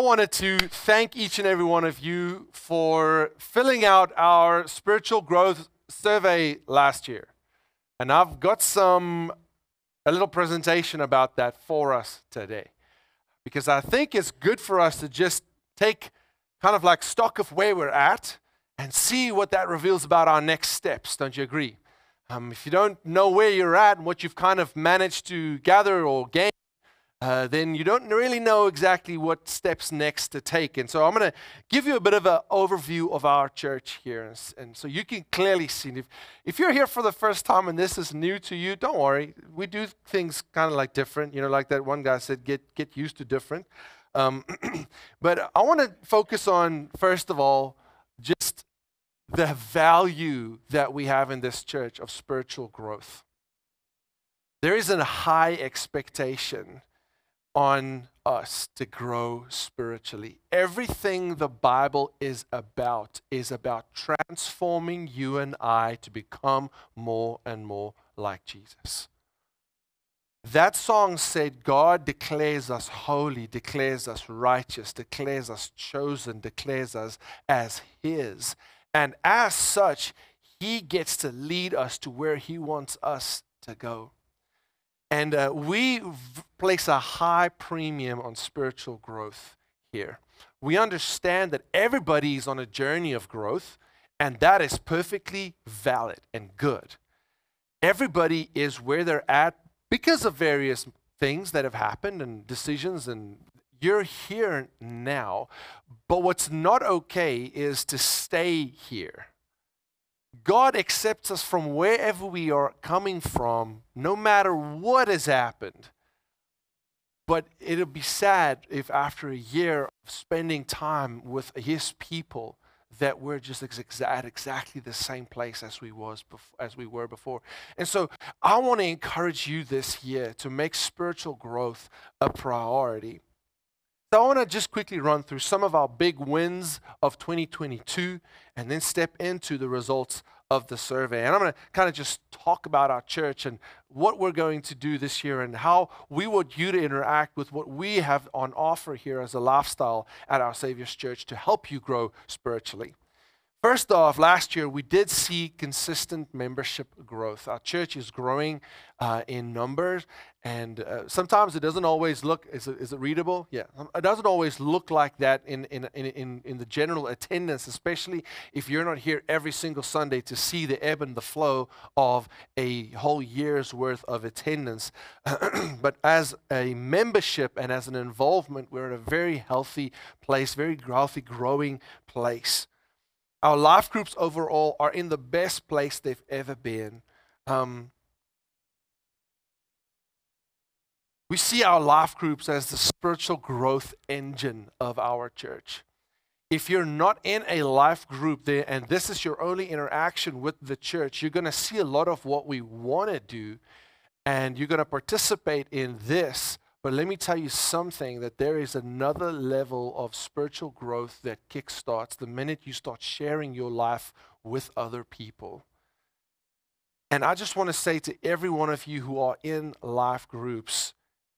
wanted to thank each and every one of you for filling out our spiritual growth survey last year. And I've got some a little presentation about that for us today. Because I think it's good for us to just take kind of like stock of where we're at and see what that reveals about our next steps. Don't you agree? Um, if you don't know where you're at and what you've kind of managed to gather or gain, uh, then you don't really know exactly what steps next to take. And so I'm going to give you a bit of an overview of our church here. And, and, so you can clearly see. If, if you're here for the first time and this is new to you, don't worry. We do things kind of like different. You know, like that one guy said, get, get used to different. Um, but I want to focus on, first of all, just the value that we have in this church of spiritual growth. There is a high expectation on us to grow spiritually. Everything the Bible is about is about transforming you and I to become more and more like Jesus. That song said, God declares us holy, declares us righteous, declares us chosen, declares us as His. And as such, He gets to lead us to where He wants us to go. And uh, we place a high premium on spiritual growth here. We understand that everybody is on a journey of growth, and that is perfectly valid and good. Everybody is where they're at because of various things that have happened and decisions, and you're here now. But what's not okay is to stay here God accepts us from wherever we are coming from, no matter what has happened. But it'll be sad if after a year of spending time with His people, that we're just at exactly the same place as we was as we were before. And so I want to encourage you this year to make spiritual growth a priority. So I want to just quickly run through some of our big wins of 2022 and then step into the results of the survey. And I'm going to kind of just talk about our church and what we're going to do this year and how we want you to interact with what we have on offer here as a lifestyle at our Savior's Church to help you grow spiritually. First off, last year we did see consistent membership growth. Our church is growing uh, in numbers, and uh, sometimes it doesn't always look, is it, is it readable? Yeah. Um, it doesn't always look like that in, in, in, in the general attendance, especially if you're not here every single Sunday to see the ebb and the flow of a whole year's worth of attendance. but as a membership and as an involvement, we're in a very healthy place, very healthy, growing place. Our life groups overall are in the best place they've ever been. Um, we see our life groups as the spiritual growth engine of our church. If you're not in a life group there and this is your only interaction with the church, you're going to see a lot of what we want to do and you're going to participate in this but let me tell you something that there is another level of spiritual growth that kickstarts the minute you start sharing your life with other people. And I just want to say to every one of you who are in life groups,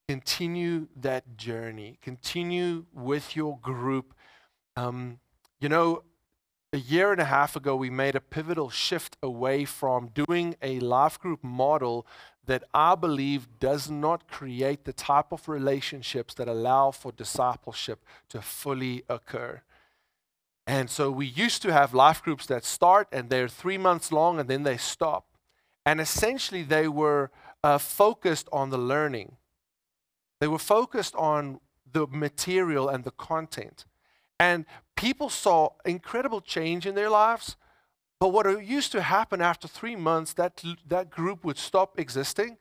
continue that journey, continue with your group. Um, you know, a year and a half ago, we made a pivotal shift away from doing a life group model that I believe does not create the type of relationships that allow for discipleship to fully occur. And so we used to have life groups that start and they're three months long and then they stop. And essentially, they were uh, focused on the learning, they were focused on the material and the content. And people saw incredible change in their lives but what used to happen after three months, that, that group would stop existing.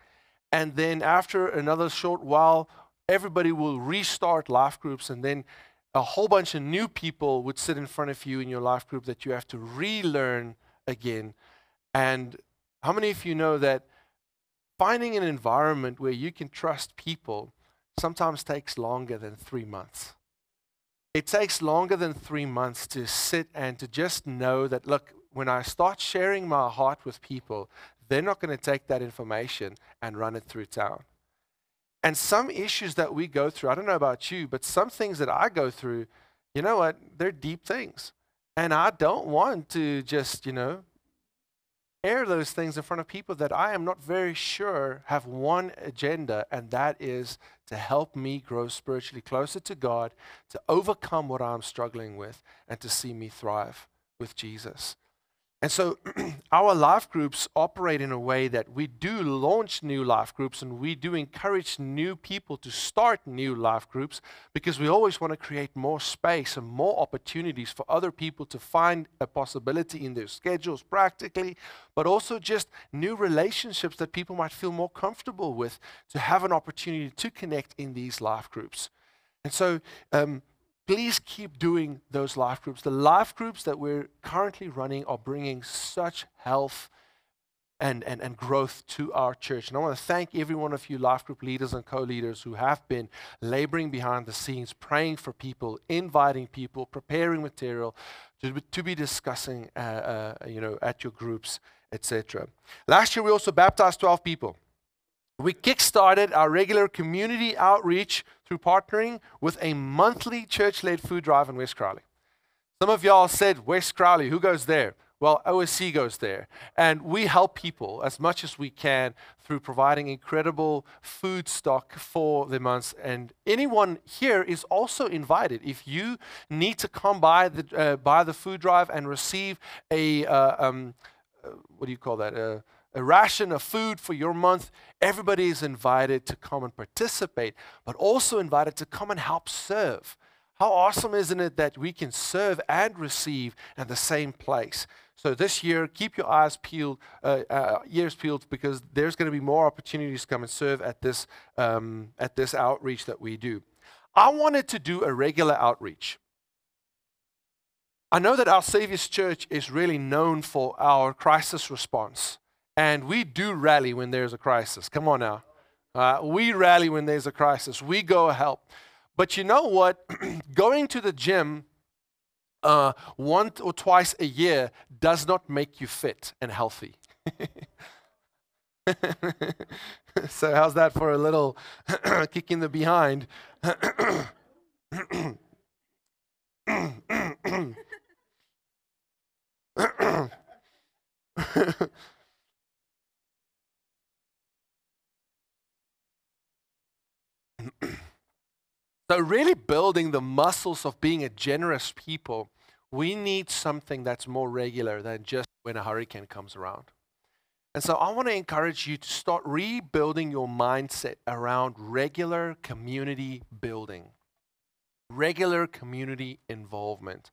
And then after another short while, everybody will restart life groups. And then a whole bunch of new people would sit in front of you in your life group that you have to relearn again. And how many of you know that finding an environment where you can trust people sometimes takes longer than three months? It takes longer than three months to sit and to just know that, look, when I start sharing my heart with people, they're not going to take that information and run it through town. And some issues that we go through, I don't know about you, but some things that I go through, you know what? They're deep things. And I don't want to just, you know, air those things in front of people that I am not very sure have one agenda, and that is to help me grow spiritually closer to God, to overcome what I'm struggling with, and to see me thrive with Jesus. And so our life groups operate in a way that we do launch new life groups and we do encourage new people to start new life groups because we always want to create more space and more opportunities for other people to find a possibility in their schedules practically, but also just new relationships that people might feel more comfortable with to have an opportunity to connect in these life groups. And so, um, please keep doing those life groups. The life groups that we're currently running are bringing such health and, and, and growth to our church. And I want to thank every one of you life group leaders and co leaders who have been laboring behind the scenes, praying for people, inviting people, preparing material to, to be discussing uh, uh, you know, at your groups, etc. Last year, we also baptized 12 people. We kickstarted our regular community outreach through partnering with a monthly church led food drive in West Crowley. Some of y'all said, West Crowley, who goes there? Well, OSC goes there. And we help people as much as we can through providing incredible food stock for the months. And anyone here is also invited. If you need to come by the, uh, by the food drive and receive a, uh, um, uh, what do you call that? A ration of food for your month, everybody is invited to come and participate, but also invited to come and help serve. How awesome isn't it that we can serve and receive in the same place? So this year, keep your eyes peeled, uh, uh, ears peeled, because there's going to be more opportunities to come and serve at this um, at this outreach that we do. I wanted to do a regular outreach. I know that our Savior's Church is really known for our crisis response. And we do rally when there's a crisis. Come on now. Uh, we rally when there's a crisis. We go help. But you know what? Going to the gym uh, once or twice a year does not make you fit and healthy. so, how's that for a little kick in the behind? so, really building the muscles of being a generous people, we need something that's more regular than just when a hurricane comes around. And so, I want to encourage you to start rebuilding your mindset around regular community building, regular community involvement.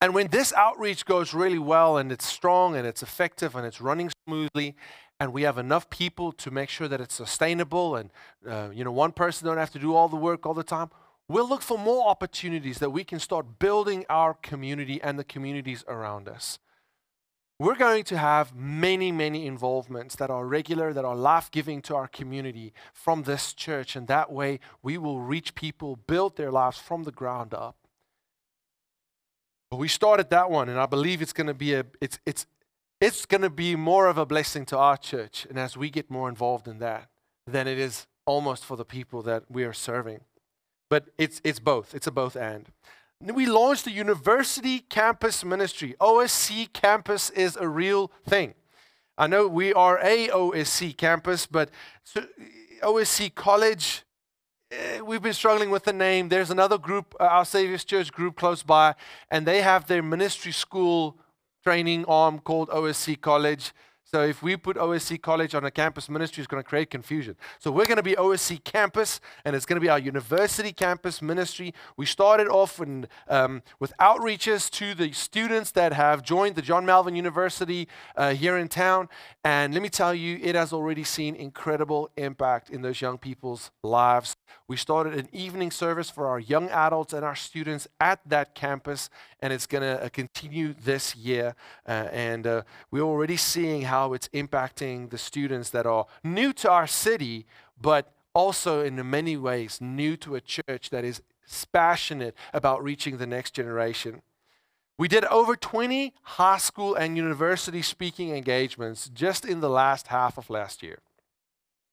And when this outreach goes really well and it's strong and it's effective and it's running smoothly, and we have enough people to make sure that it's sustainable and uh, you know one person don't have to do all the work all the time we'll look for more opportunities that we can start building our community and the communities around us. We're going to have many many involvements that are regular that are life-giving to our community from this church and that way we will reach people build their lives from the ground up. But we started that one and i believe it's going to be a it's it's it's going to be more of a blessing to our church and as we get more involved in that than it is almost for the people that we are serving. But it's, it's both, it's a both and. We launched the University Campus Ministry. OSC Campus is a real thing. I know we are a OSC campus, but OSC College, eh, we've been struggling with the name. There's another group, uh, our Savior's Church group close by, and they have their ministry school training arm called OSC College. So if we put OSC College on a campus ministry, it's going to create confusion. So we're going to be OSC Campus, and it's going to be our university campus ministry. We started off in, um, with outreaches to the students that have joined the John Malvern University uh, here in town. And let me tell you, it has already seen incredible impact in those young people's lives. We started an evening service for our young adults and our students at that campus, and it's going to uh, continue this year. Uh, and uh, we're already seeing how it's impacting the students that are new to our city, but also in many ways new to a church that is passionate about reaching the next generation. We did over 20 high school and university speaking engagements just in the last half of last year.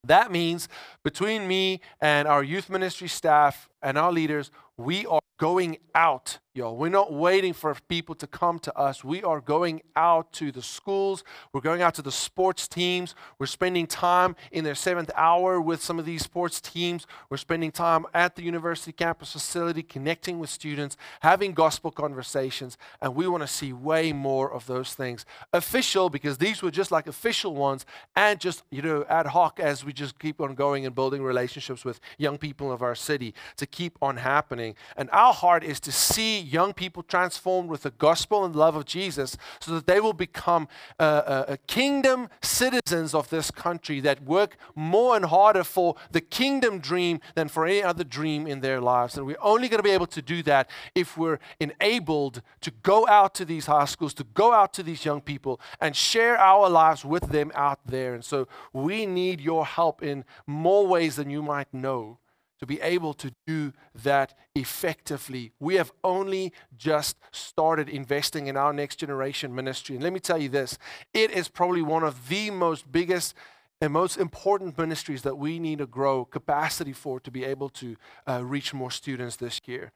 That means between me and our youth ministry staff and our leaders, we are going out, y'all. We're not waiting for people to come to us. We are going out to the schools. We're going out to the sports teams. We're spending time in their seventh hour with some of these sports teams. We're spending time at the university campus facility, connecting with students, having gospel conversations, and we want to see way more of those things. Official, because these were just like official ones, and just, you know, ad hoc as we just keep on going and building relationships with young people of our city to keep on happening. And our heart is to see young people transformed with the gospel and love of Jesus so that they will become uh, uh, uh, kingdom citizens of this country that work more and harder for the kingdom dream than for any other dream in their lives. And we're only going to be able to do that if we're enabled to go out to these high schools, to go out to these young people and share our lives with them out there. And so we need your help in more ways than you might know to be able to do that effectively. We have only just started investing in our next generation ministry. And let me tell you this it is probably one of the most biggest and most important ministries that we need to grow capacity for to be able to uh, reach more students this year.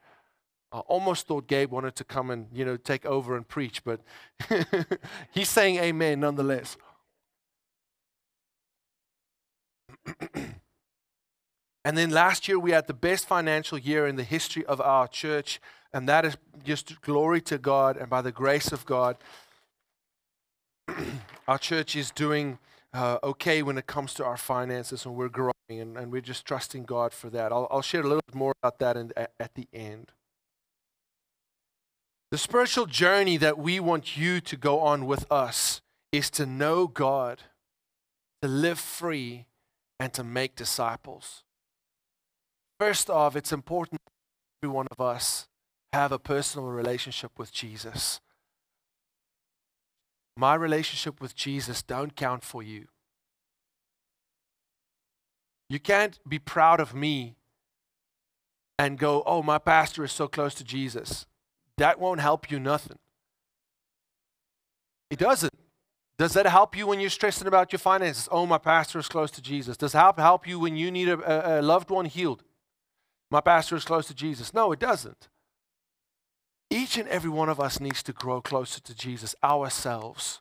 I almost thought Gabe wanted to come and you know take over and preach, but he's saying amen nonetheless. And then last year, we had the best financial year in the history of our church. And that is just glory to God. And by the grace of God, our church is doing uh, okay when it comes to our finances and we're growing. And, and we're just trusting God for that. I'll, I'll share a little bit more about that in, at, at the end. The spiritual journey that we want you to go on with us is to know God, to live free, and to make disciples. First off, it's important every one of us have a personal relationship with Jesus. My relationship with Jesus don't count for you. You can't be proud of me and go, "Oh, my pastor is so close to Jesus." That won't help you nothing. It doesn't. Does that help you when you're stressing about your finances? Oh, my pastor is close to Jesus. Does help help you when you need a, a loved one healed? My pastor is close to Jesus. No, it doesn't. Each and every one of us needs to grow closer to Jesus ourselves.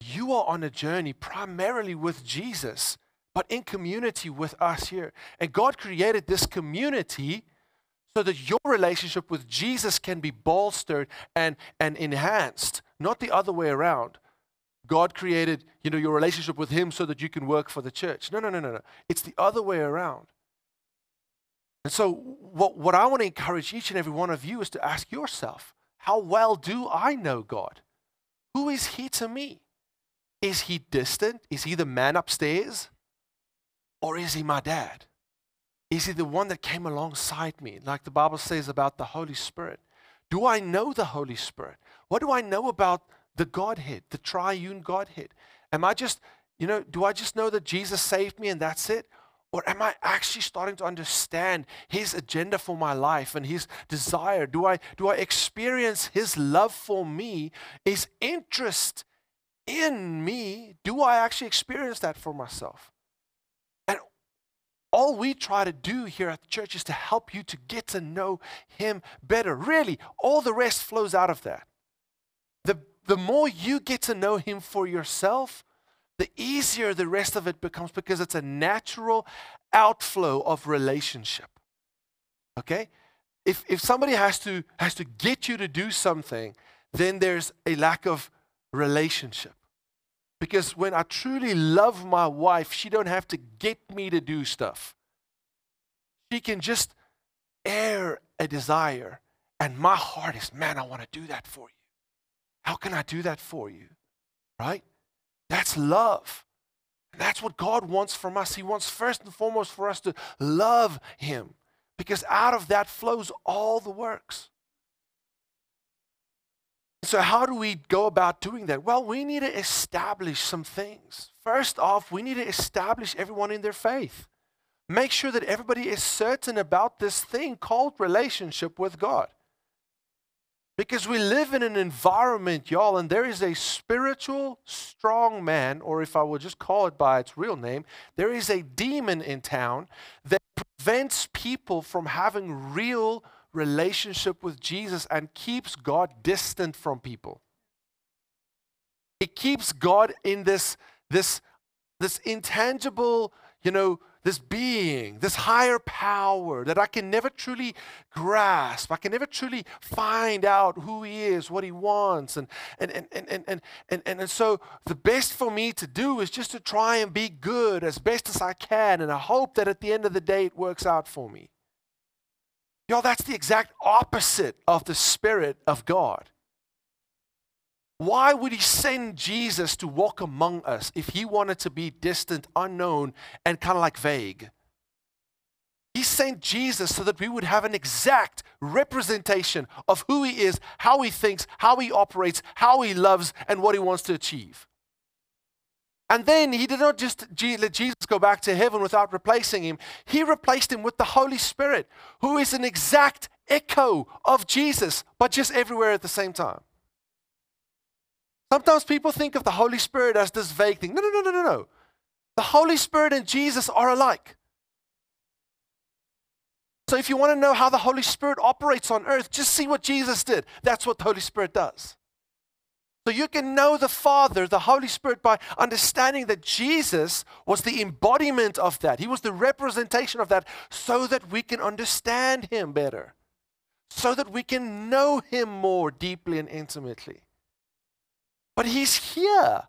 You are on a journey primarily with Jesus, but in community with us here. And God created this community so that your relationship with Jesus can be bolstered and, and enhanced, not the other way around. God created, you know, your relationship with him so that you can work for the church. No, no, no, no, no. It's the other way around. And so, what, what I want to encourage each and every one of you is to ask yourself how well do I know God? Who is He to me? Is He distant? Is He the man upstairs? Or is He my dad? Is He the one that came alongside me, like the Bible says about the Holy Spirit? Do I know the Holy Spirit? What do I know about the Godhead, the triune Godhead? Am I just, you know, do I just know that Jesus saved me and that's it? Or am I actually starting to understand his agenda for my life and his desire? Do I, do I experience his love for me, his interest in me? Do I actually experience that for myself? And all we try to do here at the church is to help you to get to know him better. Really, all the rest flows out of that. The, the more you get to know him for yourself, the easier the rest of it becomes because it's a natural outflow of relationship. Okay? If, if somebody has to, has to get you to do something, then there's a lack of relationship. Because when I truly love my wife, she don't have to get me to do stuff. She can just air a desire. And my heart is, man, I want to do that for you. How can I do that for you? Right? That's love. That's what God wants from us. He wants first and foremost for us to love Him because out of that flows all the works. So, how do we go about doing that? Well, we need to establish some things. First off, we need to establish everyone in their faith. Make sure that everybody is certain about this thing called relationship with God. Because we live in an environment, y'all, and there is a spiritual strong man, or if I will just call it by its real name, there is a demon in town that prevents people from having real relationship with Jesus and keeps God distant from people. It keeps God in this, this, this intangible, you know, this being, this higher power that I can never truly grasp. I can never truly find out who he is, what he wants. And, and, and, and, and, and, and, and, so the best for me to do is just to try and be good as best as I can. And I hope that at the end of the day it works out for me. Y'all, that's the exact opposite of the Spirit of God. Why would he send Jesus to walk among us if he wanted to be distant, unknown, and kind of like vague? He sent Jesus so that we would have an exact representation of who he is, how he thinks, how he operates, how he loves, and what he wants to achieve. And then he did not just let Jesus go back to heaven without replacing him. He replaced him with the Holy Spirit, who is an exact echo of Jesus, but just everywhere at the same time. Sometimes people think of the Holy Spirit as this vague thing. No, no, no, no, no, no. The Holy Spirit and Jesus are alike. So if you want to know how the Holy Spirit operates on earth, just see what Jesus did. That's what the Holy Spirit does. So you can know the Father, the Holy Spirit, by understanding that Jesus was the embodiment of that. He was the representation of that so that we can understand Him better, so that we can know Him more deeply and intimately. But he's here.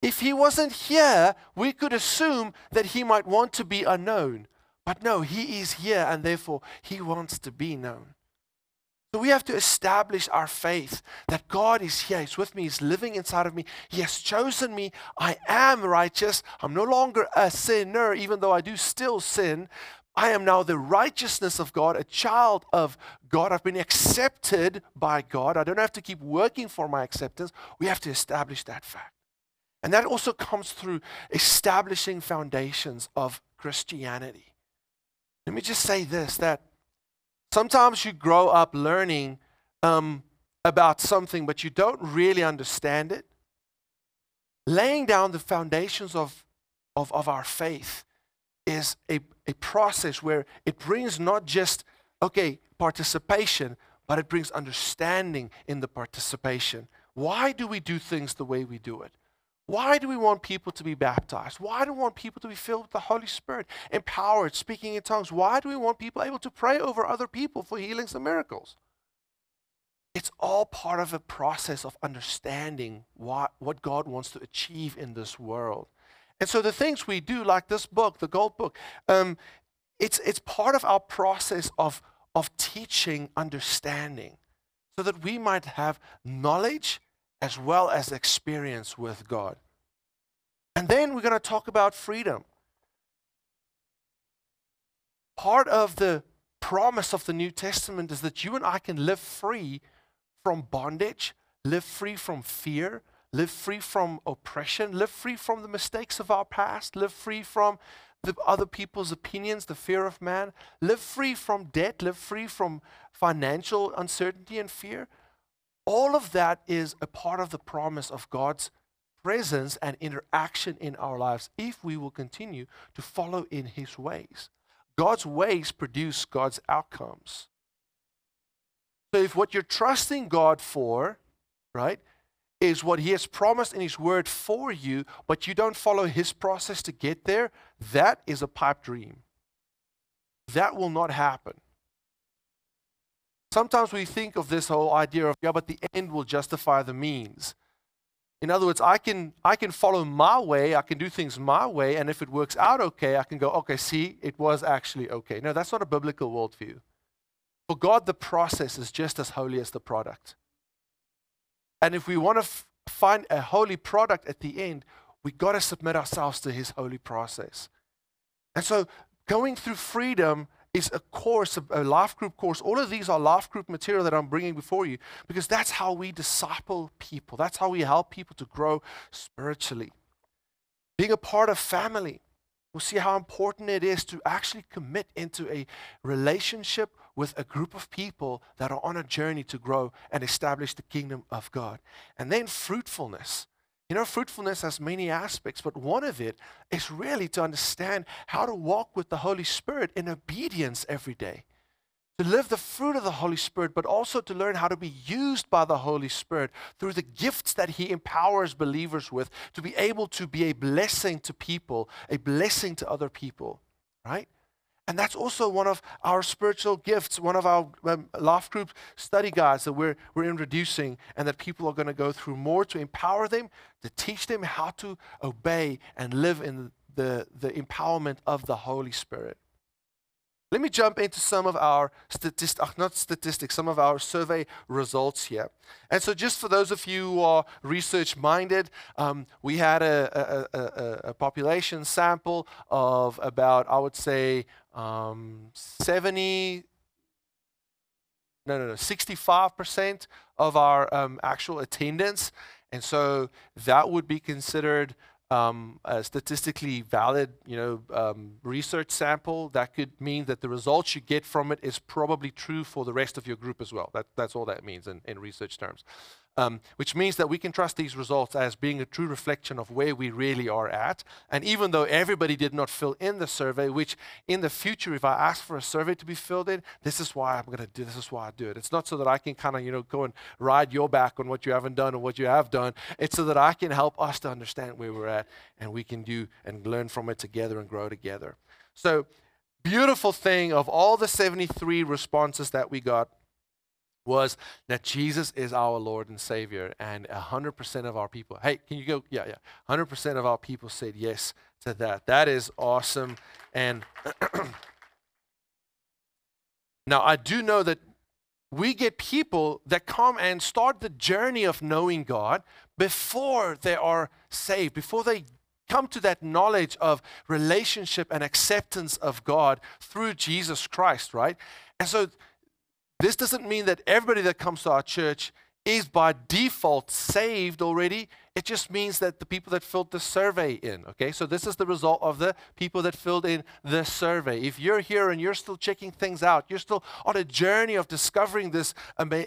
If he wasn't here, we could assume that he might want to be unknown. But no, he is here and therefore he wants to be known. So we have to establish our faith that God is here. He's with me. He's living inside of me. He has chosen me. I am righteous. I'm no longer a sinner, even though I do still sin. I am now the righteousness of God, a child of God. I've been accepted by God. I don't have to keep working for my acceptance. We have to establish that fact. And that also comes through establishing foundations of Christianity. Let me just say this that sometimes you grow up learning um, about something, but you don't really understand it. Laying down the foundations of, of, of our faith is a, a process where it brings not just, okay, participation, but it brings understanding in the participation. Why do we do things the way we do it? Why do we want people to be baptized? Why do we want people to be filled with the Holy Spirit, empowered, speaking in tongues? Why do we want people able to pray over other people for healings and miracles? It's all part of a process of understanding what, what God wants to achieve in this world. And so the things we do, like this book, the Gold Book, um, it's, it's part of our process of, of teaching understanding so that we might have knowledge as well as experience with God. And then we're going to talk about freedom. Part of the promise of the New Testament is that you and I can live free from bondage, live free from fear, live free from oppression, live free from the mistakes of our past, live free from the other people's opinions, the fear of man, live free from debt, live free from financial uncertainty and fear. All of that is a part of the promise of God's presence and interaction in our lives if we will continue to follow in His ways. God's ways produce God's outcomes. So if what you're trusting God for, right, is what He has promised in His Word for you, but you don't follow His process to get there, that is a pipe dream. That will not happen. Sometimes we think of this whole idea of, yeah, but the end will justify the means. In other words, I can, I can follow my way, I can do things my way, and if it works out okay, I can go, okay, see, it was actually okay. No, that's not a biblical worldview. For God, the process is just as holy as the product. And if we want to f- find a holy product at the end, we got to submit ourselves to his holy process. And so going through freedom is a course, a life group course. All of these are life group material that I'm bringing before you because that's how we disciple people. That's how we help people to grow spiritually. Being a part of family, we'll see how important it is to actually commit into a relationship with a group of people that are on a journey to grow and establish the kingdom of God. And then fruitfulness. You know, fruitfulness has many aspects, but one of it is really to understand how to walk with the Holy Spirit in obedience every day. To live the fruit of the Holy Spirit, but also to learn how to be used by the Holy Spirit through the gifts that He empowers believers with to be able to be a blessing to people, a blessing to other people, right? And that's also one of our spiritual gifts, one of our um, Life Group study guides that we're, we're introducing and that people are going to go through more to empower them, to teach them how to obey and live in the, the empowerment of the Holy Spirit. Let me jump into some of our statistics, not statistics, some of our survey results here. And so, just for those of you who are research minded, um, we had a, a, a, a, population sample of about, I would say, um, 70, no, no, no, 65% of our um, actual attendance. And so, that would be considered um, a statistically valid, you know, um, research sample, that could mean that the results you get from it is probably true for the rest of your group as well. That, that's all that means in, in research terms um, which means that we can trust these results as being a true reflection of where we really are at. And even though everybody did not fill in the survey, which in the future, if I ask for a survey to be filled in, this is why I'm going to do. This is why I do it. It's not so that I can kind of you know go and ride your back on what you haven't done or what you have done. It's so that I can help us to understand where we're at, and we can do and learn from it together and grow together. So beautiful thing of all the 73 responses that we got was that Jesus is our Lord and Savior. And 100% of our people, hey, can you go? Yeah, yeah. 100% of our people said yes to that. That is awesome. And now I do know that we get people that come and start the journey of knowing God before they are saved, before they come to that knowledge of relationship and acceptance of God through Jesus Christ, right? And so this doesn't mean that everybody that comes to our church is by default saved already. It just means that the people that filled the survey in, okay? So this is the result of the people that filled in the survey. If you're here and you're still checking things out, you're still on a journey of discovering this,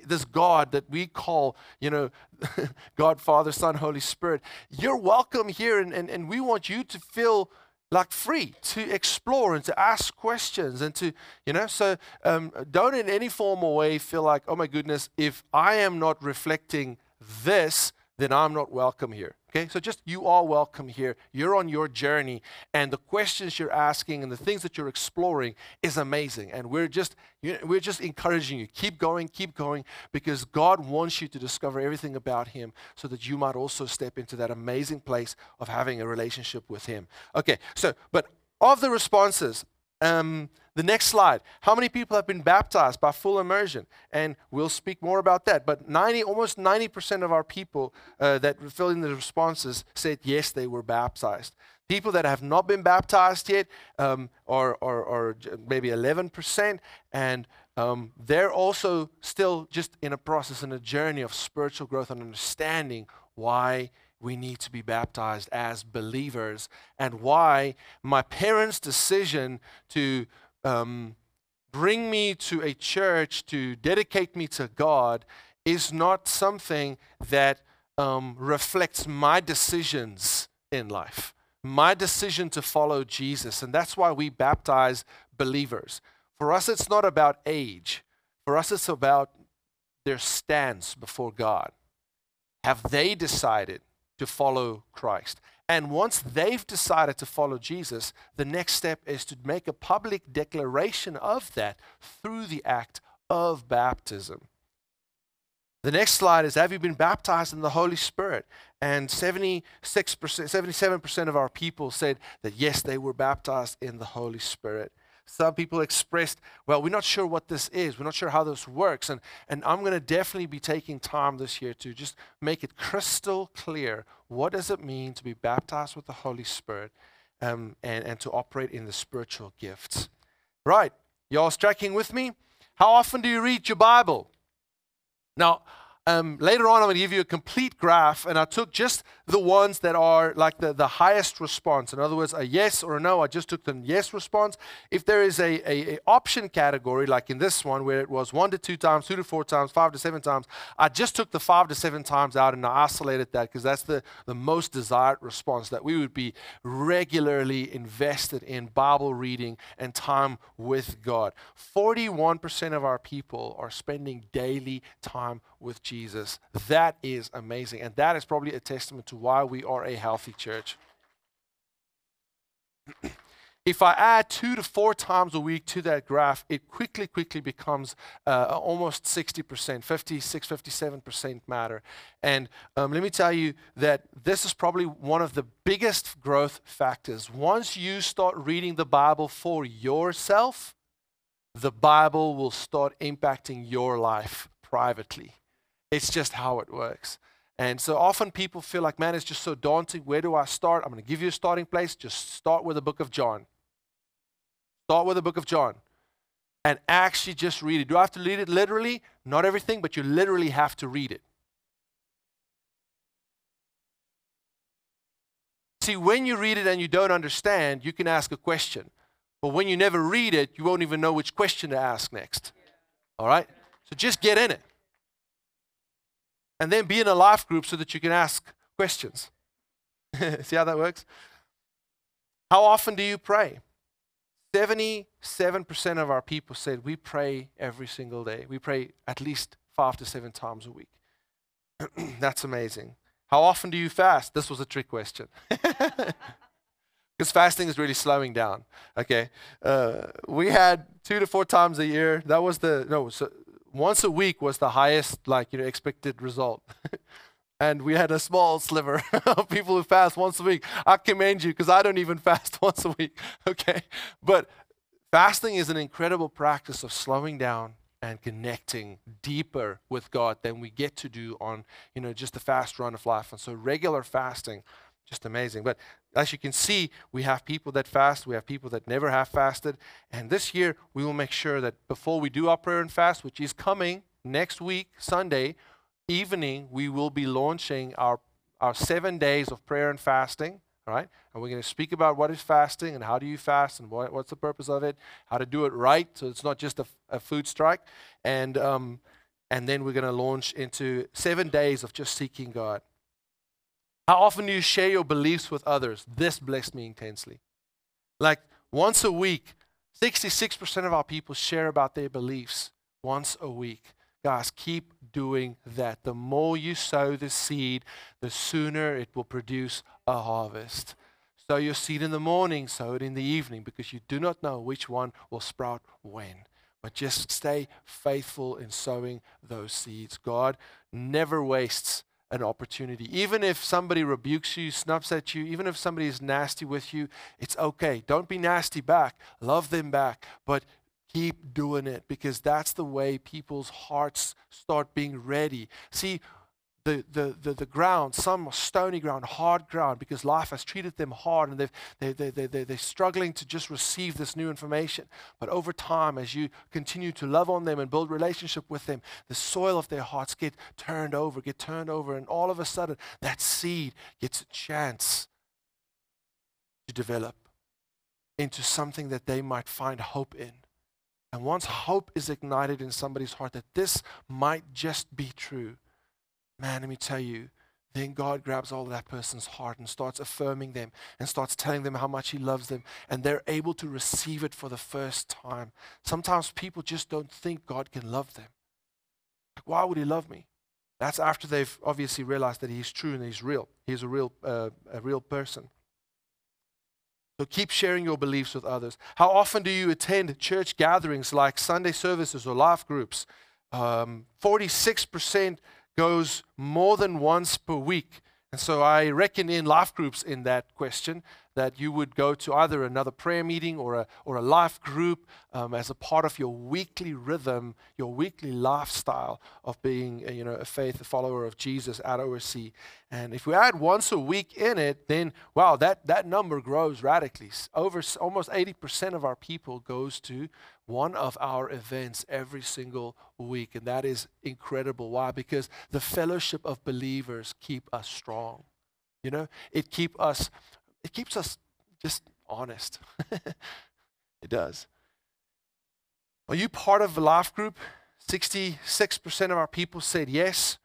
this God that we call, you know, God, Father, Son, Holy Spirit, you're welcome here and, and, and we want you to feel like free to explore and to ask questions and to you know so um, don't in any formal way feel like oh my goodness if i am not reflecting this then I'm not welcome here. Okay, so just you are welcome here. You're on your journey, and the questions you're asking and the things that you're exploring is amazing. And we're just we're just encouraging you. Keep going, keep going, because God wants you to discover everything about Him, so that you might also step into that amazing place of having a relationship with Him. Okay, so but of the responses, um, the next slide. How many people have been baptized by full immersion? And we'll speak more about that. But 90, almost 90% of our people uh, that filled in the responses said yes, they were baptized. People that have not been baptized yet um, are, are, are, maybe 11%. And um, they're also still just in a process, and a journey of spiritual growth and understanding why we need to be baptized as believers and why my parents' decision to um, bring me to a church to dedicate me to God is not something that um, reflects my decisions in life, my decision to follow Jesus. And that's why we baptize believers. For us, it's not about age, for us, it's about their stance before God. Have they decided to follow Christ. And once they've decided to follow Jesus, the next step is to make a public declaration of that through the act of baptism. The next slide is Have you been baptized in the Holy Spirit? And 76%, 77% of our people said that yes, they were baptized in the Holy Spirit. Some people expressed, well, we're not sure what this is. We're not sure how this works. And, and I'm going to definitely be taking time this year to just make it crystal clear what does it mean to be baptized with the Holy Spirit um, and, and to operate in the spiritual gifts. Right. Y'all tracking with me? How often do you read your Bible? Now, um, later on, I'm going to give you a complete graph, and I took just the ones that are like the, the highest response. In other words, a yes or a no. I just took the yes response. If there is a, a, a option category, like in this one, where it was one to two times, two to four times, five to seven times, I just took the five to seven times out and I isolated that because that's the, the most desired response that we would be regularly invested in Bible reading and time with God. 41% of our people are spending daily time with Jesus. That is amazing. And that is probably a testament to why we are a healthy church. if I add two to four times a week to that graph, it quickly, quickly becomes uh, almost 60%, 56, 57% matter. And um, let me tell you that this is probably one of the biggest growth factors. Once you start reading the Bible for yourself, the Bible will start impacting your life privately. It's just how it works. And so often people feel like, man, it's just so daunting. Where do I start? I'm going to give you a starting place. Just start with the book of John. Start with the book of John and actually just read it. Do I have to read it literally? Not everything, but you literally have to read it. See, when you read it and you don't understand, you can ask a question. But when you never read it, you won't even know which question to ask next. All right? So just get in it and then be in a life group so that you can ask questions. See how that works? How often do you pray? 77% of our people said we pray every single day. We pray at least five to seven times a week. That's amazing. How often do you fast? This was a trick question. Because fasting is really slowing down. Okay. Uh, we had two to four times a year. That was the, no, so once a week was the highest like you know expected result. And we had a small sliver of people who fast once a week. I commend you because i don't even fast once a week okay? But fasting is an incredible practice of slowing down and connecting deeper with god than we get to do on you know just a fast run of life. And so regular fasting just amazing. But as you can see, we have people that fast, we have people that never have fasted. And this year, we will make sure that before we do our prayer and fast, which is coming next week, Sunday evening, we will be launching our, our seven days of prayer and fasting. All right? And we're going to speak about what is fasting and how do you fast and what, what's the purpose of it, how to do it right so it's not just a, a food strike. And, um, and then we're going to launch into seven days of just seeking God. How often do you share your beliefs with others? This blessed me intensely. Like once a week, 66% of our people share about their beliefs once a week. Guys, keep doing that. The more you sow the seed, the sooner it will produce a harvest. Sow your seed in the morning, sow it in the evening, because you do not know which one will sprout when. But just stay faithful in sowing those seeds. God never wastes an opportunity. Even if somebody rebukes you, snaps at you, even if somebody is nasty with you, it's okay. Don't be nasty back. Love them back. But keep doing it because that's the way people's hearts start being ready. See, the, the, the, the ground, some stony ground, hard ground, because life has treated them hard and they've, they, they, they, they, they're struggling to just receive this new information. But over time, as you continue to love on them and build relationship with them, the soil of their hearts get turned over, get turned over, and all of a sudden, that seed gets a chance to develop into something that they might find hope in. And once hope is ignited in somebody's heart that this might just be true, man, let me tell you, then God grabs all of that person's heart and starts affirming them and starts telling them how much He loves them, and they're able to receive it for the first time. Sometimes people just don't think God can love them. Like, why would He love me? That's after they've obviously realized that He's true and He's real. He's a real, uh, a real person. So keep sharing your beliefs with others. How often do you attend church gatherings like Sunday services or life groups? Um, 46% goes more than once per week. And so I reckon in life groups in that question that you would go to either another prayer meeting or a, or a life group um, as a part of your weekly rhythm, your weekly lifestyle of being a, you know, a faith a follower of Jesus at OSC. And if we add once a week in it, then wow, that, that number grows radically. Over almost 80% of our people goes to one of our events every single week. And that is incredible. Why? Because the fellowship of believers keep us strong. You know, it keep us, it keeps us just honest. it does. Are you part of a life group? 66% of our people said yes.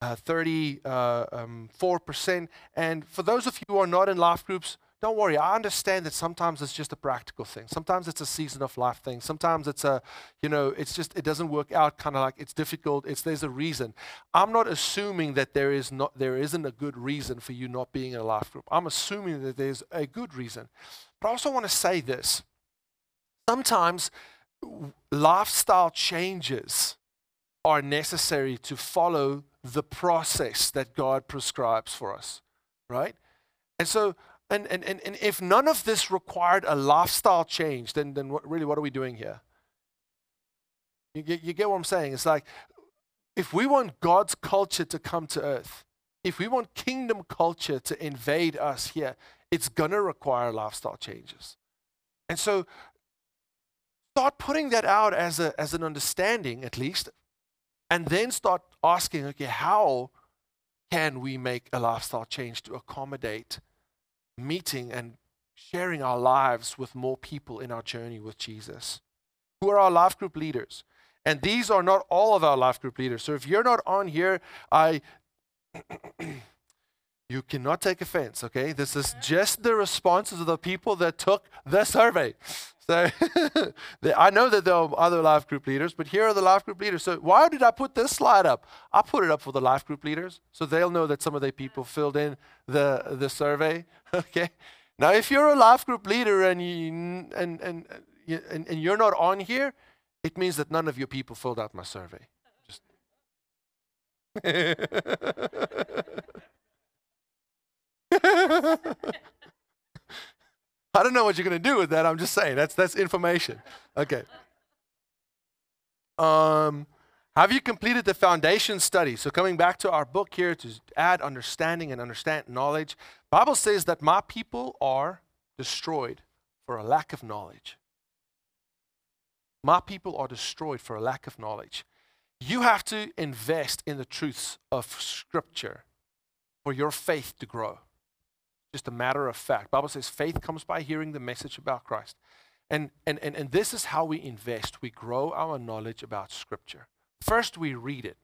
Uh, 34%. Uh, um, and for those of you who are not in life groups, don't worry. I understand that sometimes it's just a practical thing. Sometimes it's a season of life thing. Sometimes it's a, you know, it's just it doesn't work out. Kind of like it's difficult. It's there's a reason. I'm not assuming that there is not there isn't a good reason for you not being in a life group. I'm assuming that there's a good reason. But I also want to say this. Sometimes lifestyle changes are necessary to follow the process that God prescribes for us, right? And so, and, and, and, and if none of this required a lifestyle change, then, then what, really what are we doing here? You get, you get what I'm saying? It's like if we want God's culture to come to earth, if we want kingdom culture to invade us here, it's going to require lifestyle changes. And so start putting that out as, a, as an understanding, at least, and then start asking, okay, how can we make a lifestyle change to accommodate meeting and sharing our lives with more people in our journey with Jesus? Who are our life group leaders? And these are not all of our life group leaders. So if you're not on here, I you cannot take offense, okay? This is just the responses of the people that took the survey. So I know that there are other life group leaders, but here are the life group leaders. So why did I put this slide up? I put it up for the life group leaders so they'll know that some of the people filled in the, the survey. Okay. Now, if you're a life group leader and, you, and, and, and, and you're not on here, it means that none of your people filled out my survey. Just I don't know what you're going to do with that. I'm just saying that's that's information. Okay. Um, have you completed the foundation study? So coming back to our book here to add understanding and understand knowledge, Bible says that my people are destroyed for a lack of knowledge. My people are destroyed for a lack of knowledge. You have to invest in the truths of Scripture for your faith to grow just a matter of fact. Bible says faith comes by hearing the message about Christ. And, and, and, and this is how we invest. We grow our knowledge about Scripture. First, we read it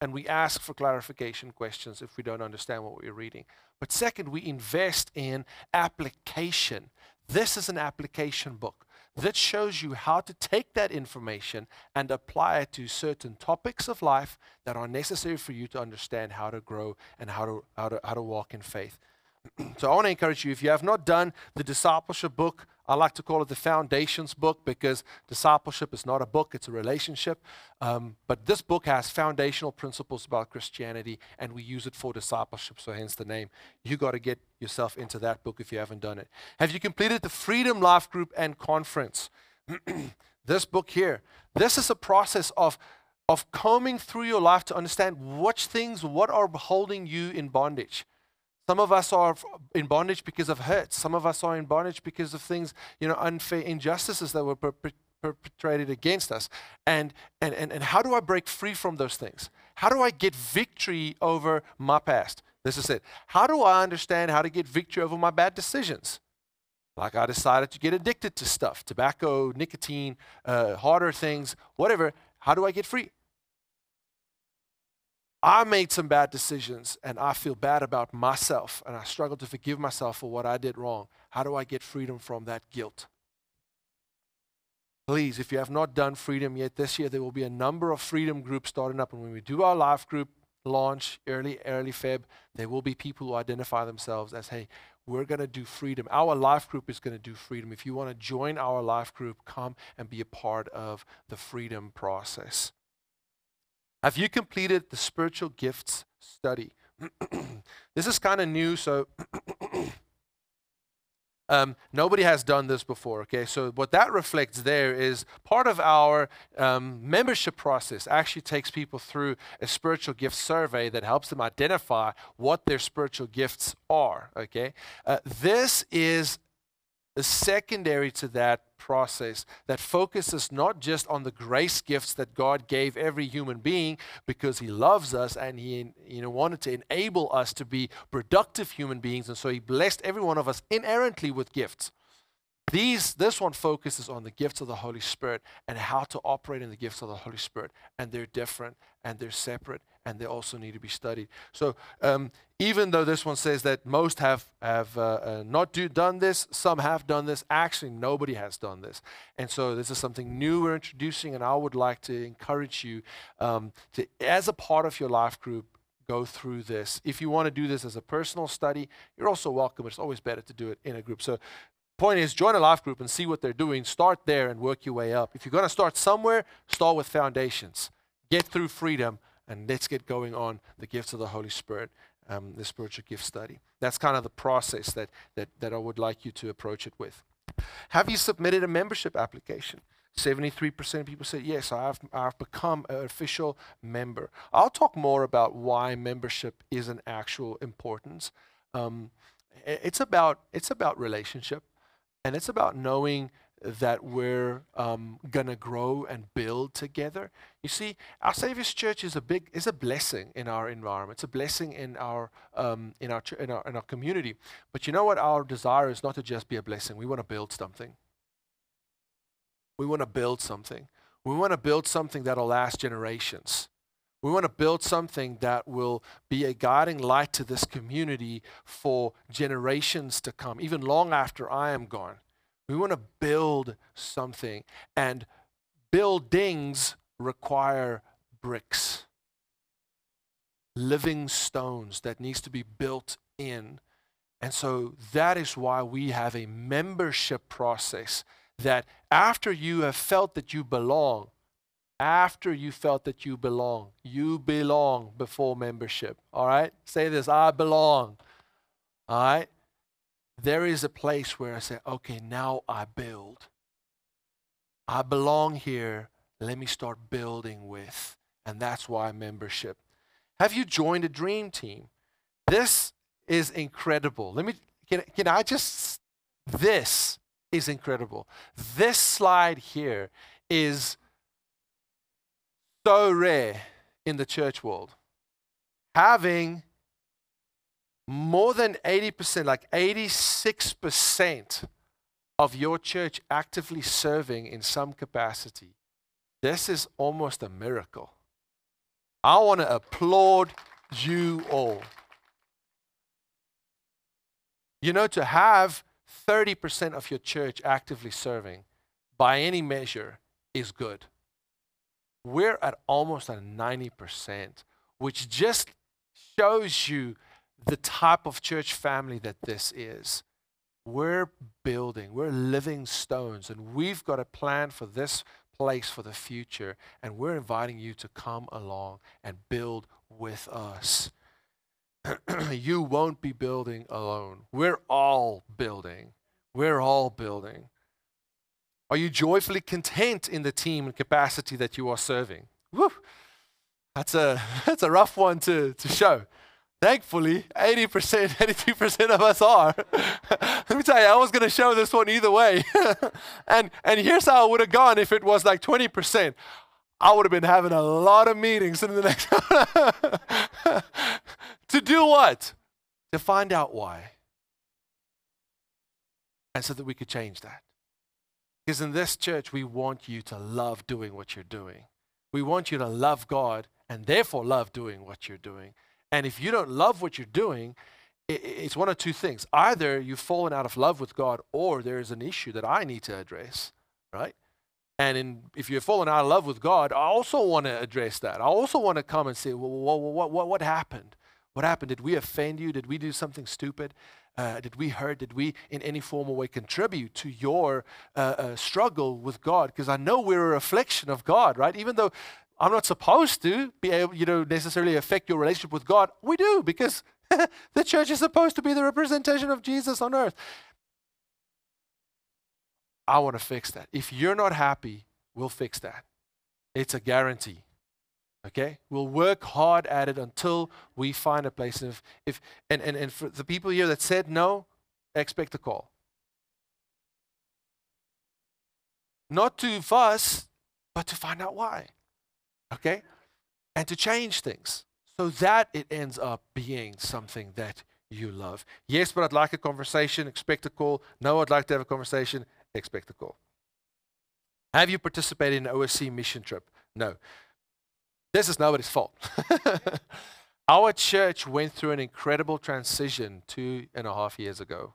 and we ask for clarification questions if we don't understand what we're reading. But second, we invest in application. This is an application book that shows you how to take that information and apply it to certain topics of life that are necessary for you to understand how to grow and how to, how to, how to walk in faith. So I want to encourage you if you have not done the discipleship book, I like to call it the foundations book because discipleship is not a book, it's a relationship. Um, but this book has foundational principles about Christianity and we use it for discipleship, so hence the name. You got to get yourself into that book if you haven't done it. Have you completed the Freedom Life Group and Conference? this book here, this is a process of of combing through your life to understand which things, what are holding you in bondage. Some of us are in bondage because of hurt. Some of us are in bondage because of things, you know, unfair injustices that were perpetrated against us. And, and, and, and how do I break free from those things? How do I get victory over my past? This is it. How do I understand how to get victory over my bad decisions? Like I decided to get addicted to stuff, tobacco, nicotine, uh, harder things, whatever. How do I get free? I made some bad decisions and I feel bad about myself and I struggle to forgive myself for what I did wrong. How do I get freedom from that guilt? Please, if you have not done freedom yet this year, there will be a number of freedom groups starting up. And when we do our life group launch early, early Feb, there will be people who identify themselves as, hey, we're going to do freedom. Our life group is going to do freedom. If you want to join our life group, come and be a part of the freedom process. Have you completed the spiritual gifts study? this is kind of new, so um, nobody has done this before. Okay, so what that reflects there is part of our um, membership process actually takes people through a spiritual gift survey that helps them identify what their spiritual gifts are. Okay, uh, this is is secondary to that process that focuses not just on the grace gifts that God gave every human being because he loves us and he you know wanted to enable us to be productive human beings and so he blessed every one of us inherently with gifts. These, this one focuses on the gifts of the Holy Spirit and how to operate in the gifts of the Holy Spirit. And they're different and they're separate and they also need to be studied. So um, even though this one says that most have, have uh, uh, not do, done this, some have done this, actually nobody has done this. And so this is something new we're introducing, and I would like to encourage you um, to, as a part of your life group, go through this. If you want to do this as a personal study, you're also welcome. It's always better to do it in a group. So point is join a life group and see what they're doing. Start there and work your way up. If you're going to start somewhere, start with foundations. Get through freedom and let's get going on the gifts of the Holy Spirit, um, the spiritual gift study. That's kind of the process that, that, that I would like you to approach it with. Have you submitted a membership application? 73% of people said, Yes, I've, I've become an official member. I'll talk more about why membership is an actual importance. Um, it's, about, it's about relationship, and it's about knowing that we're um, gonna grow and build together. You see, our Savior's Church is a big is a blessing in our environment. It's a blessing in our um, in our in our in our community. But you know what? Our desire is not to just be a blessing. We want to build something. We want to build something. We want to build something that'll last generations. We want to build something that will be a guiding light to this community for generations to come, even long after I am gone. We want to build something, and buildings require bricks, living stones that needs to be built in. And so that is why we have a membership process that after you have felt that you belong, after you felt that you belong, you belong before membership. All right? Say this I belong. All right? There is a place where I say, okay, now I build. I belong here. Let me start building with. And that's why membership. Have you joined a dream team? This is incredible. Let me, can, can I just, this is incredible. This slide here is so rare in the church world. Having more than 80%, like 86% of your church actively serving in some capacity. This is almost a miracle. I want to applaud you all. You know, to have 30% of your church actively serving by any measure is good. We're at almost a 90%, which just shows you the type of church family that this is. We're building, we're living stones, and we've got a plan for this place for the future. And we're inviting you to come along and build with us. you won't be building alone. We're all building. We're all building. Are you joyfully content in the team and capacity that you are serving? Woo! That's a, that's a rough one to, to show. Thankfully, 80%, 82% of us are. Let me tell you, I was going to show this one either way. and, and here's how it would have gone if it was like 20%. I would have been having a lot of meetings in the next. to do what? To find out why. And so that we could change that. Because in this church, we want you to love doing what you're doing. We want you to love God and therefore love doing what you're doing. And if you don't love what you're doing, it's one of two things. Either you've fallen out of love with God, or there is an issue that I need to address, right? And in, if you've fallen out of love with God, I also want to address that. I also want to come and say, well, what, what, what, what happened? What happened? Did we offend you? Did we do something stupid? Uh, did we hurt? Did we, in any formal way, contribute to your uh, uh, struggle with God? Because I know we're a reflection of God, right? Even though I'm not supposed to be able, you know, necessarily affect your relationship with God. We do because the church is supposed to be the representation of Jesus on earth. I want to fix that. If you're not happy, we'll fix that. It's a guarantee. Okay? We'll work hard at it until we find a place. If, if and, and, and for the people here that said no, expect a call. not to fuss, but to find out why. Okay? And to change things so that it ends up being something that you love. Yes, but I'd like a conversation, expect a call. No, I'd like to have a conversation, expect a call. Have you participated in an OSC mission trip? No. This is nobody's fault. Our church went through an incredible transition two and a half years ago.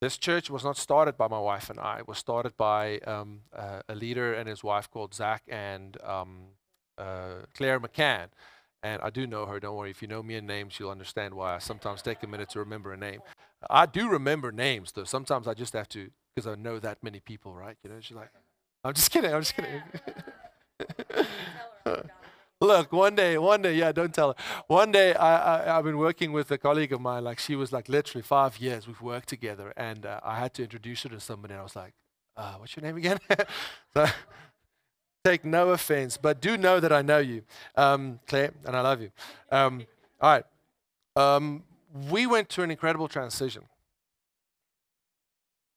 This church was not started by my wife and I. It was started by um, uh, a leader and his wife called Zach and um, uh, Claire McCann. And I do know her, don't worry. If you know me in names, you'll understand why I sometimes take a minute to remember a name. I do remember names, though. Sometimes I just have to, because I know that many people, right? You know, she's like, I'm just kidding, I'm just kidding. Look, one day, one day, yeah, don't tell her. One day, I, I, have been working with a colleague of mine, like she was like literally five years we've worked together, and uh, I had to introduce her to somebody, and I was like, uh, what's your name again? so, take no offense, but do know that I know you, um, Claire, and I love you. Um, all right. Um, we went through an incredible transition.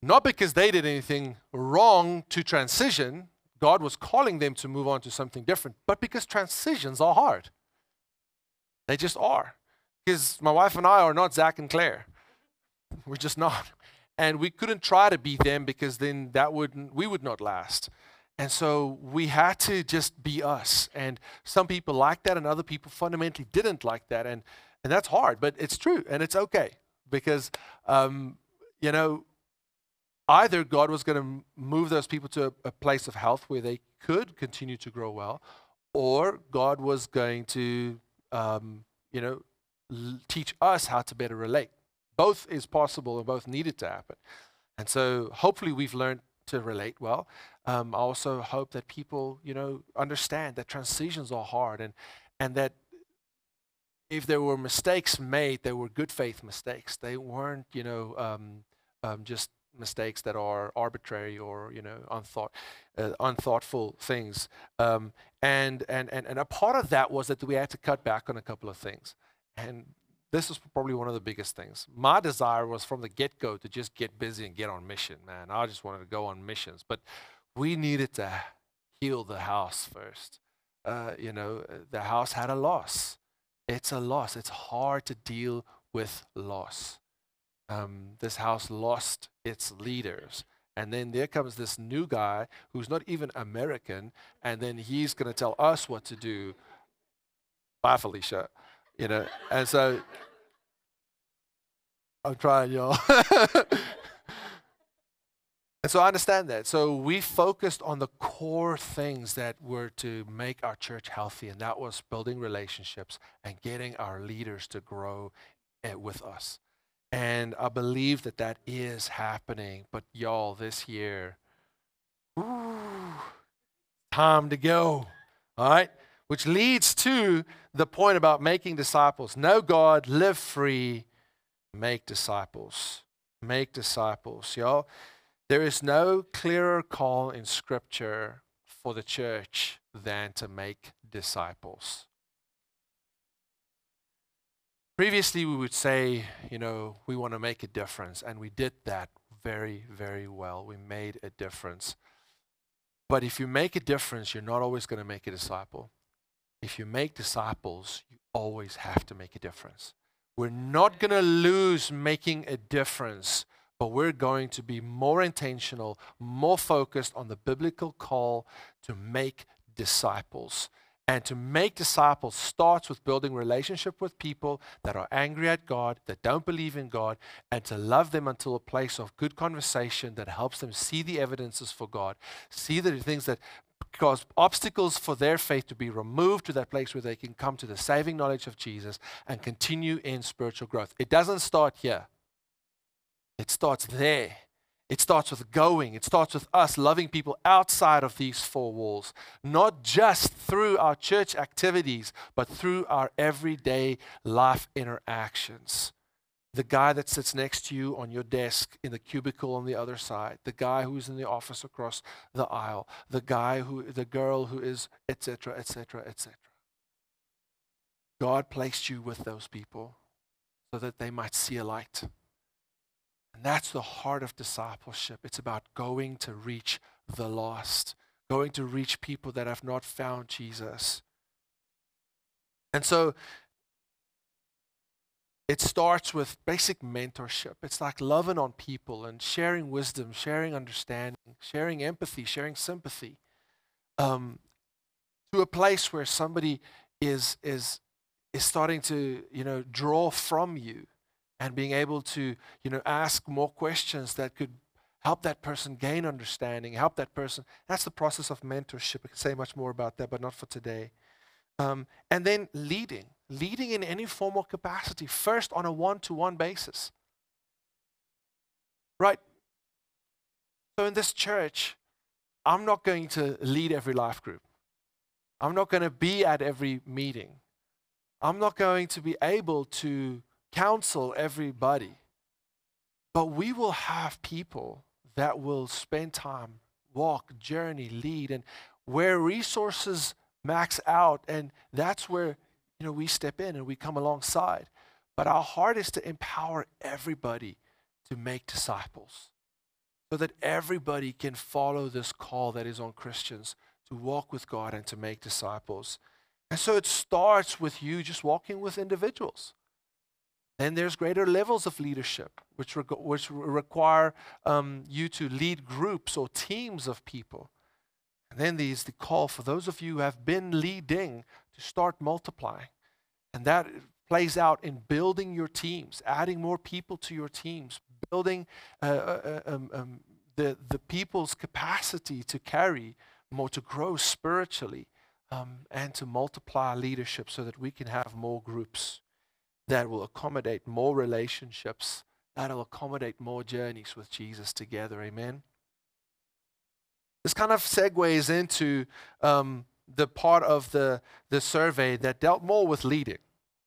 Not because they did anything wrong to transition, God was calling them to move on to something different, but because transitions are hard. They just are. Because my wife and I are not Zach and Claire. We're just not. And we couldn't try to be them because then that wouldn't we would not last. And so we had to just be us. And some people liked that and other people fundamentally didn't like that. And and that's hard, but it's true and it's okay. Because um, you know, either God was going to move those people to a, a, place of health where they could continue to grow well, or God was going to, um, you know, l- teach us how to better relate. Both is possible and both needed to happen. And so hopefully we've learned to relate well. Um, I also hope that people, you know, understand that transitions are hard and, and that if there were mistakes made, they were good faith mistakes. They weren't, you know, um, um, just mistakes that are arbitrary or you know unthought, uh, unthoughtful things. Um, and, and and and a part of that was that we had to cut back on a couple of things. And this was probably one of the biggest things. My desire was from the get go to just get busy and get on mission, man. I just wanted to go on missions, but we needed to heal the house first. Uh, you know, the house had a loss. It's a loss. It's hard to deal with loss um, this house lost its leaders. And then there comes this new guy who's not even American, and then he's going to tell us what to do. Bye, Felicia. You know, and so I'm trying, y'all. and so I understand that. So we focused on the core things that were to make our church healthy, and that was building relationships and getting our leaders to grow eh, with us. And I believe that that is happening. But y'all, this year, time to go. All right? Which leads to the point about making disciples. Know God, live free, make disciples. Make disciples, y'all. There is no clearer call in Scripture for the church than to make disciples. Previously, we would say, you know, we want to make a difference, and we did that very, very well. We made a difference. But if you make a difference, you're not always going to make a disciple. If you make disciples, you always have to make a difference. We're not going to lose making a difference, but we're going to be more intentional, more focused on the biblical call to make disciples. And to make disciples starts with building relationship with people that are angry at God, that don't believe in God, and to love them until a place of good conversation that helps them see the evidences for God, see the things that cause obstacles for their faith to be removed to that place where they can come to the saving knowledge of Jesus and continue in spiritual growth. It doesn't start here. It starts there it starts with going. It starts with us loving people outside of these four walls, not just through our church activities, but through our everyday life interactions. The guy that sits next to you on your desk in the cubicle on the other side, the guy who's in the office across the aisle, the guy who, the girl who is, etc., etc., etc. God placed you with those people so that they might see a light. And that's the heart of discipleship. It's about going to reach the lost, going to reach people that have not found Jesus. And so it starts with basic mentorship. It's like loving on people and sharing wisdom, sharing understanding, sharing empathy, sharing sympathy. Um, to a place where somebody is is is starting to you know draw from you and being able to you know ask more questions that could help that person gain understanding help that person that's the process of mentorship i could say much more about that but not for today um, and then leading leading in any formal capacity, first on a one to one basis. Right? So in this church, I'm not going to lead every life group. I'm not going to be at every meeting. I'm not going to be able to counsel everybody. But we will have people that will spend time, walk, journey, lead, and where resources max out, and that's where you know, we step in and we come alongside. But our heart is to empower everybody to make disciples so that everybody can follow this call that is on Christians to walk with God and to make disciples. And so it starts with you just walking with individuals. Then there's greater levels of leadership, which, re- which require um, you to lead groups or teams of people. And then there's the call for those of you who have been leading to start multiplying. And that plays out in building your teams, adding more people to your teams, building uh, uh, uh, um, um, the, the people's capacity to carry more, to grow spiritually, um, and to multiply leadership so that we can have more groups that will accommodate more relationships, that will accommodate more journeys with Jesus together. Amen. This kind of segues into um, the part of the, the survey that dealt more with leading.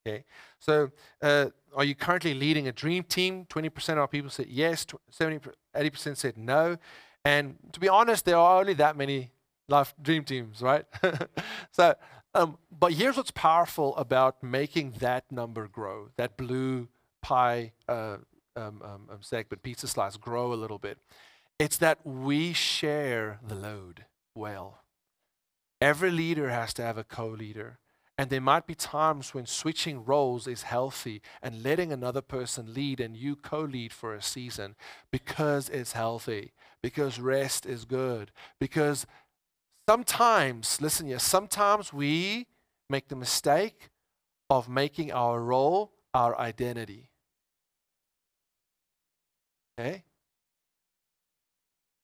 Okay, so uh, are you currently leading a dream team? 20% of our people said yes, 70, 80% said no. And to be honest, there are only that many life dream teams, right? so, um, but here's what's powerful about making that number grow, that blue pie uh, um, um, um segment, pizza slice, grow a little bit. It's that we share the load well. Every leader has to have a co leader. And there might be times when switching roles is healthy and letting another person lead and you co lead for a season because it's healthy, because rest is good, because sometimes, listen here, sometimes we make the mistake of making our role our identity. Okay?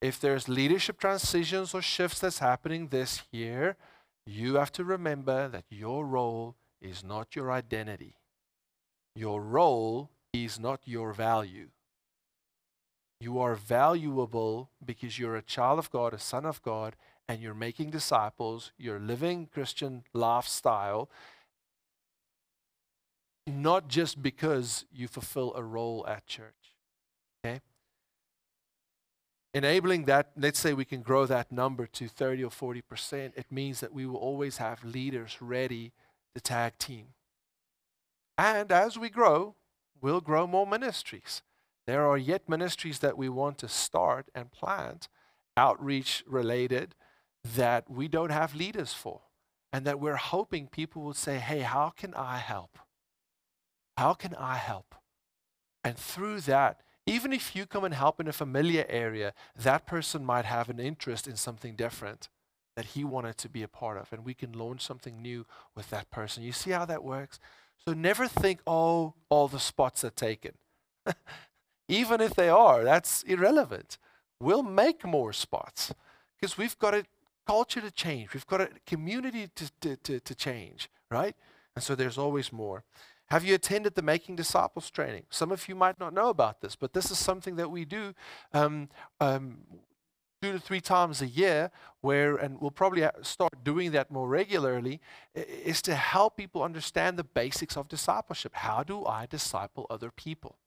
if there's leadership transitions or shifts that's happening this year, you have to remember that your role is not your identity. Your role is not your value. You are valuable because you're a child of God, a son of God, and you're making disciples. You're living Christian lifestyle, not just because you fulfill a role at church. Okay? enabling that, let's say we can grow that number to 30 or 40%, it means that we will always have leaders ready to tag team. And as we grow, we'll grow more ministries. There are yet ministries that we want to start and plant, outreach related, that we don't have leaders for. And that we're hoping people will say, hey, how can I help? How can I help? And through that, even if you come and help in a familiar area, that person might have an interest in something different that he wanted to be a part of, and we can launch something new with that person. You see how that works? So never think, oh, all the spots are taken. Even if they are, that's irrelevant. We'll make more spots because we've got a culture to change, we've got a community to, to, to, to change, right? And so there's always more. Have you attended the Making Disciples training? Some of you might not know about this, but this is something that we do um, um, two to three times a year, where, and we'll probably start doing that more regularly, is to help people understand the basics of discipleship. How do I disciple other people?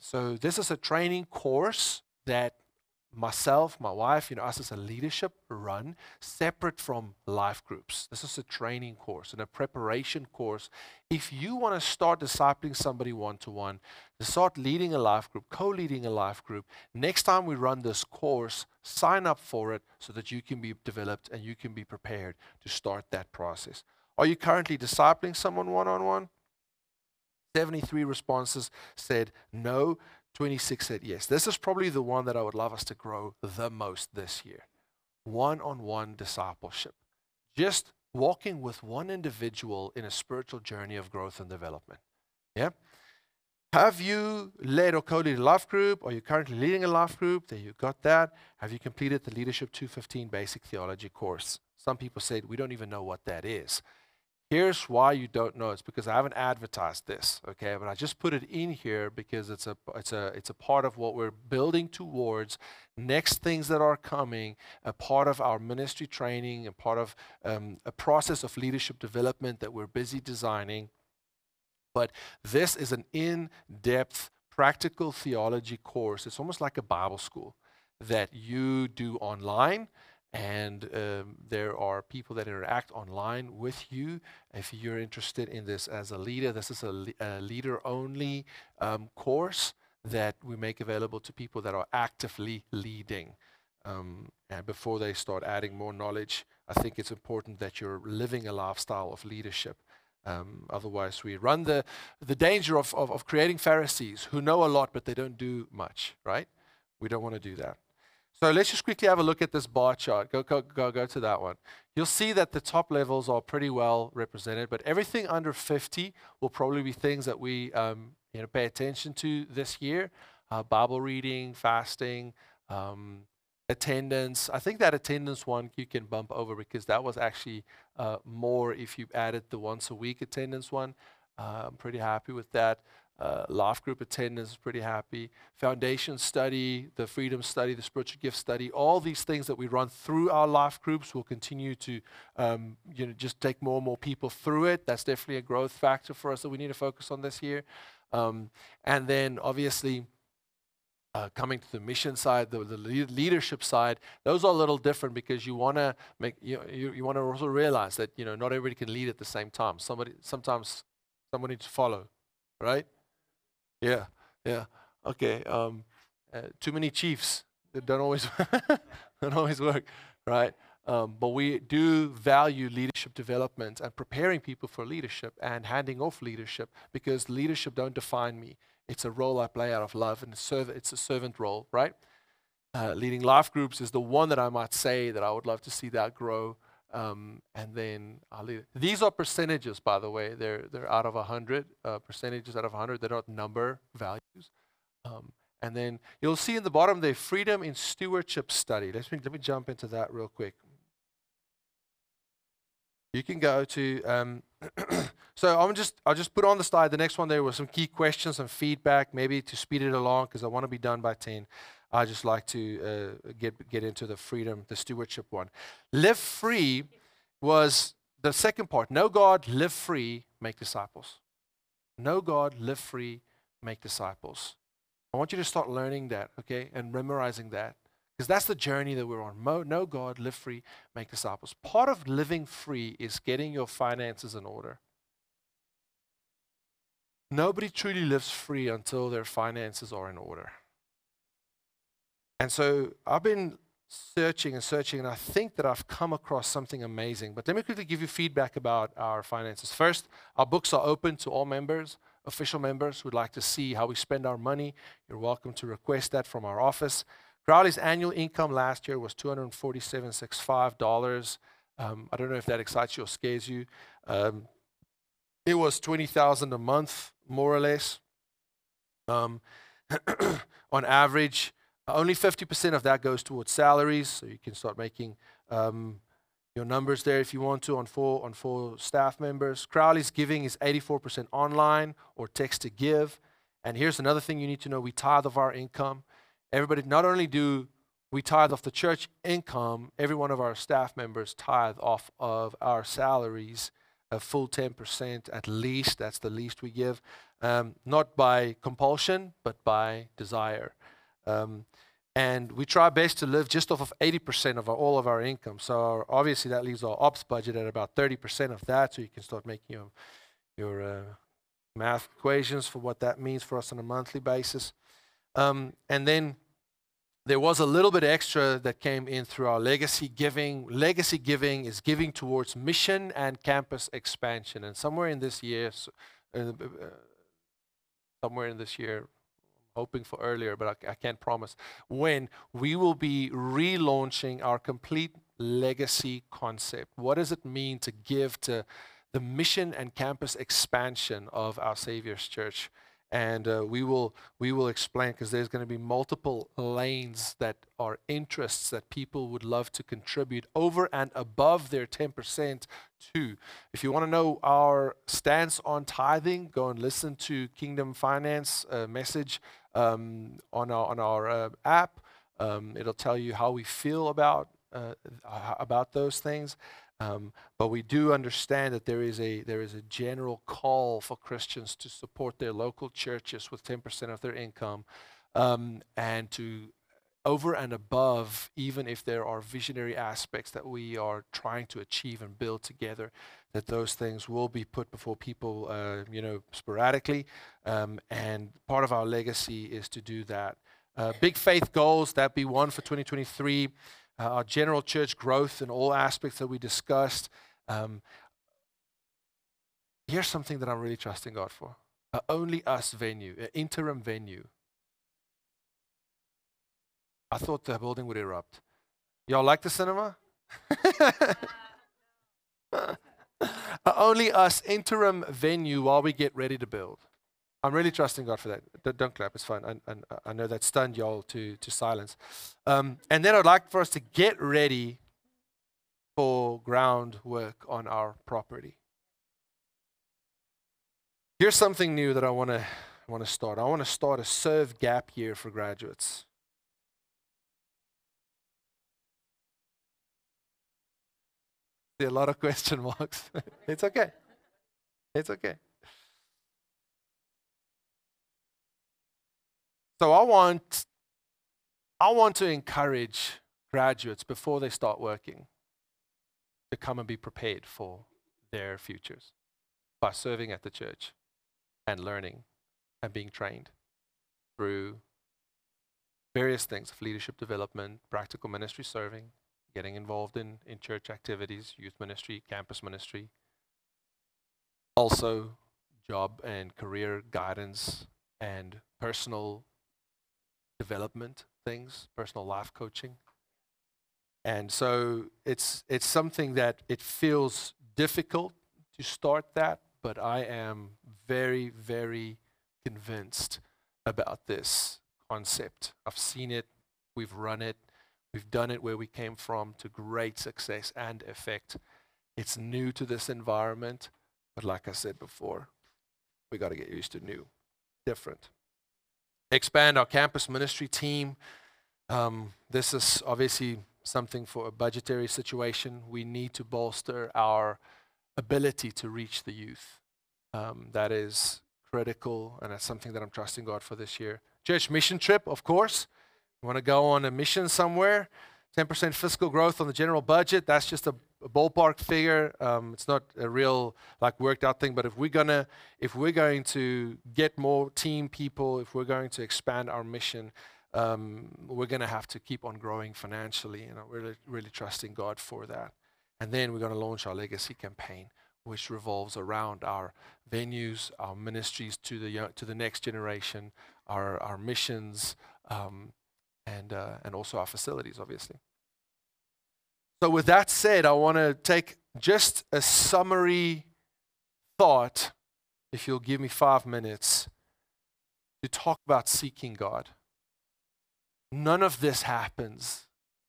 So, this is a training course that myself, my wife, you know, us as a leadership run separate from life groups. This is a training course and a preparation course. If you want to start discipling somebody one to one, start leading a life group, co leading a life group, next time we run this course, sign up for it so that you can be developed and you can be prepared to start that process. Are you currently discipling someone one on one? 73 responses said no. 26 said yes. This is probably the one that I would love us to grow the most this year. One on one discipleship. Just walking with one individual in a spiritual journey of growth and development. Yeah? Have you led or co led a life group? Are you currently leading a life group? There you got that. Have you completed the Leadership 215 Basic Theology course? Some people said, we don't even know what that is. Here's why you don't know. It's because I haven't advertised this, okay? But I just put it in here because it's a it's a it's a part of what we're building towards. Next things that are coming, a part of our ministry training, a part of um, a process of leadership development that we're busy designing. But this is an in-depth practical theology course. It's almost like a Bible school that you do online and um, there are people that interact online with you. If you're interested in this as a leader, this is a, le- a leader only um, course that we make available to people that are actively leading. Um, and before they start adding more knowledge, I think it's important that you're living a lifestyle of leadership. Um, otherwise, we run the, the danger of, of, of creating Pharisees who know a lot but they don't do much, right? We don't want to do that. So let's just quickly have a look at this bar chart. Go, go, go, go to that one. You'll see that the top levels are pretty well represented, but everything under 50 will probably be things that we um, you know, pay attention to this year. Uh, Bible reading, fasting, um, attendance. I think that attendance one you can bump over because that was actually uh, more if you added the once a week attendance one. Uh, I'm pretty happy with that. Uh, life group attendance is pretty happy. Foundation study, the freedom study, the spiritual gift study, all these things that we run through our life groups will continue to, um, you know, just take more and more people through it. That's definitely a growth factor for us that we need to focus on this year. Um, and then obviously, uh, coming to the mission side, the, the leadership side, those are a little different because you want to make you, you, you want to also realize that you know not everybody can lead at the same time. Somebody sometimes somebody needs to follow, right? Yeah, yeah. Okay. Um, uh, too many chiefs. That don't always don't always work, right? Um, but we do value leadership development and preparing people for leadership and handing off leadership because leadership don't define me. It's a role I play out of love and it's a servant role, right? Uh, leading life groups is the one that I might say that I would love to see that grow um, and then I'll leave. These are percentages, by the way. They're, they're out of 100, uh, percentages out of 100. They're not number values. Um, and then you'll see in the bottom the freedom in stewardship study. Let me, let me jump into that real quick. You can go to, um, so I'm just, I'll just put on the slide. The next one there was some key questions and feedback, maybe to speed it along because I want to be done by 10. I just like to uh, get, get into the freedom, the stewardship one. Live free was the second part. Know God, live free, make disciples. Know God, live free, make disciples. I want you to start learning that, okay, and memorizing that. Because that's the journey that we're on. Mo- know God, live free, make disciples. Part of living free is getting your finances in order. Nobody truly lives free until their finances are in order. And so I've been searching and searching, and I think that I've come across something amazing. But let me quickly give you feedback about our finances. First, our books are open to all members, official members who'd like to see how we spend our money. You're welcome to request that from our office. Crowley's annual income last year was $247.65. Um, I don't know if that excites you or scares you. Um, it was 20000 a month, more or less. Um, on average, only 50% of that goes towards salaries, so you can start making um, your numbers there if you want to on four on four staff members. Crowley's giving is 84% online or text to give. And here's another thing you need to know: we tithe of our income. Everybody, not only do we tithe off the church income, every one of our staff members tithe off of our salaries a full 10% at least. That's the least we give, um, not by compulsion, but by desire. Um, And we try best to live just off of 80% of our, all of our income. So our, obviously that leaves our ops budget at about 30% of that. So you can start making your, your uh, math equations for what that means for us on a monthly basis. Um, and then there was a little bit extra that came in through our legacy giving. Legacy giving is giving towards mission and campus expansion. And somewhere in this year, uh, uh, somewhere in this year, hoping for earlier, but I, I can't promise, when we will be relaunching our complete legacy concept. What does it mean to give to the mission and campus expansion of our Savior's Church? and uh, we will we will explain because there's going to be multiple lanes that are interests that people would love to contribute over and above their 10% to if you want to know our stance on tithing go and listen to kingdom finance uh, message um, on our on our uh, app. Um, it'll tell you how we feel about uh, about those things. Um, but we do understand that there is a there is a general call for Christians to support their local churches with 10% of their income, um, and to over and above, even if there are visionary aspects that we are trying to achieve and build together, that those things will be put before people, uh, you know, sporadically. Um, and part of our legacy is to do that. Uh, big faith goals that be one for 2023 uh, our general church growth in all aspects that we discussed. Um, here's something that I'm really trusting God for only us venue, interim venue. I thought the building would erupt. Y'all like the cinema? only us interim venue while we get ready to build. I'm really trusting God for that. Don't clap, it's fine. I, I, I know that stunned y'all to, to silence. Um, and then I'd like for us to get ready for groundwork on our property. Here's something new that I want to want to start. I want to start a serve gap year for graduates. A lot of question marks. it's okay. It's okay. So I want, I want to encourage graduates before they start working to come and be prepared for their futures by serving at the church and learning and being trained through various things of leadership development, practical ministry serving, getting involved in, in church activities, youth ministry, campus ministry, also job and career guidance and personal development things, personal life coaching. And so it's it's something that it feels difficult to start that, but I am very very convinced about this concept. I've seen it, we've run it, we've done it where we came from to great success and effect. It's new to this environment, but like I said before, we got to get used to new, different expand our campus ministry team. Um, this is obviously something for a budgetary situation. We need to bolster our ability to reach the youth. Um, that is critical, and that's something that I'm trusting God for this year. Church mission trip, of course. We want to go on a mission somewhere. 10% fiscal growth on the general budget. That's just a, ballpark figure. Um, it's not a real like worked out thing. But if we're gonna, if we're going to get more team people, if we're going to expand our mission, um, we're gonna have to keep on growing financially. You know, really, really trusting God for that. And then we're gonna launch our legacy campaign, which revolves around our venues, our ministries to the young, to the next generation, our our missions. Um, and, uh, and also our facilities, obviously. So, with that said, I want to take just a summary thought, if you'll give me five minutes, to talk about seeking God. None of this happens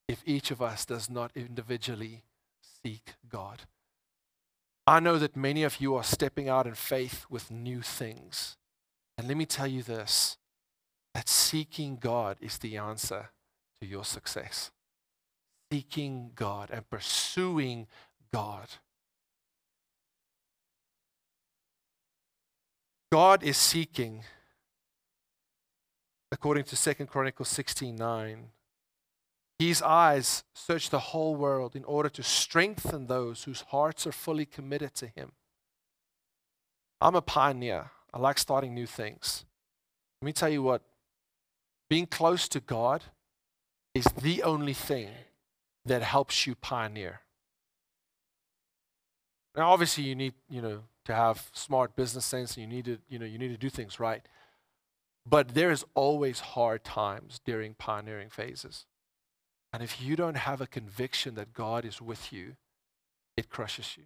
if each of us does not individually seek God. I know that many of you are stepping out in faith with new things. And let me tell you this that seeking God is the answer to your success. Seeking God and pursuing God. God is seeking according to 2 Chronicles 16 9. His eyes search the whole world in order to strengthen those whose hearts are fully committed to Him. I'm a pioneer. I like starting new things. Let me tell you what being close to God is the only thing that helps you pioneer. Now, obviously, you need, you know, to have smart business sense and you need to, you know, you need to do things right. But there is always hard times during pioneering phases. And if you don't have a conviction that God is with you, it crushes you.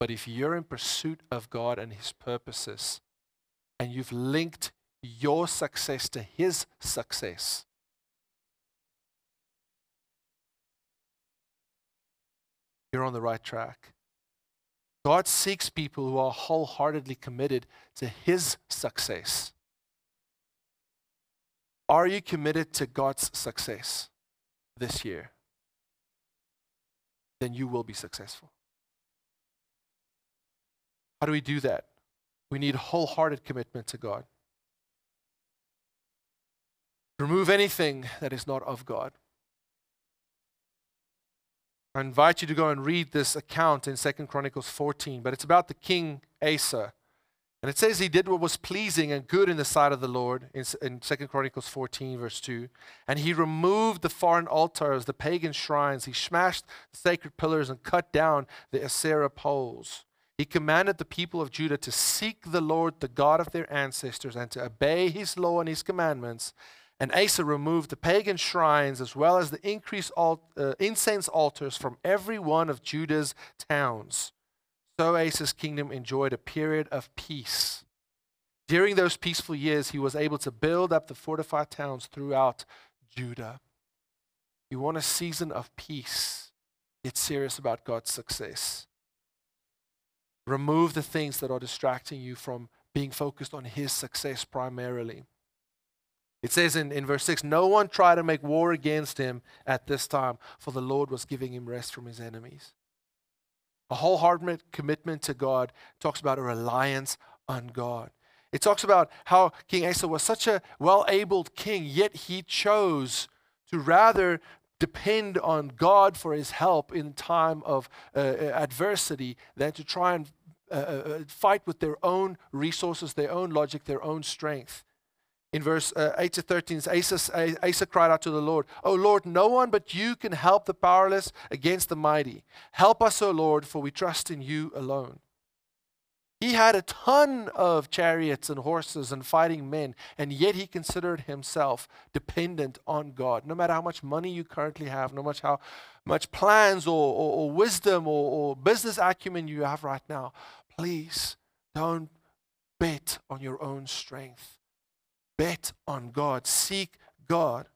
But if you're in pursuit of God and His purposes, and you've linked your success to His success, you're on the right track. God seeks people who are wholeheartedly committed to His success. Are you committed to God's success this year? Then you will be successful. How do we do that? We need wholehearted commitment to God. Remove anything that is not of God. I invite you to go and read this account in Second Chronicles 14, but it's about the king Asa. And it says he did what was pleasing and good in the sight of the Lord in, in 2 Chronicles 14, verse 2. And he removed the foreign altars, the pagan shrines. He smashed the sacred pillars and cut down the Asherah poles. He commanded the people of Judah to seek the Lord, the God of their ancestors, and to obey his law and his commandments and Asa removed the pagan shrines as well as the increased alt, uh, incense altars from every one of Judah's towns. So Asa's kingdom enjoyed a period of peace. During those peaceful years, he was able to build up the fortified towns throughout Judah. You want a season of peace, get serious about God's success. Remove the things that are distracting you from being focused on His success primarily. It says in, in verse 6 No one tried to make war against him at this time, for the Lord was giving him rest from his enemies. A wholehearted commitment to God talks about a reliance on God. It talks about how King Asa was such a well abled king, yet he chose to rather depend on God for his help in time of uh, uh adversity than to try and uh, uh, uh, fight with their own resources, their own logic, their own strength in verse uh, 8 to 13, Asa, Asa cried out to the Lord, O Lord, no one but you can help the powerless against the mighty. Help us, O Lord, for we trust in you alone. He had a ton of chariots and horses and fighting men, and yet he considered himself dependent on God. No matter how much money you currently have, no matter how much plans or, or, or wisdom or, or business acumen you have right now, please don't bet on your own strength Bet on God, seek God.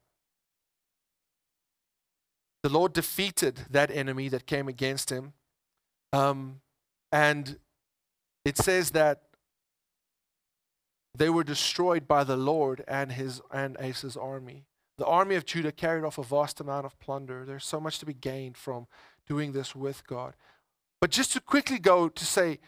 The Lord defeated that enemy that came against him. Um, and it says that they were destroyed by the Lord and his and Asa's army. The army of Judah carried off a vast amount of plunder. There's so much to be gained from doing this with God. But just to quickly go to say,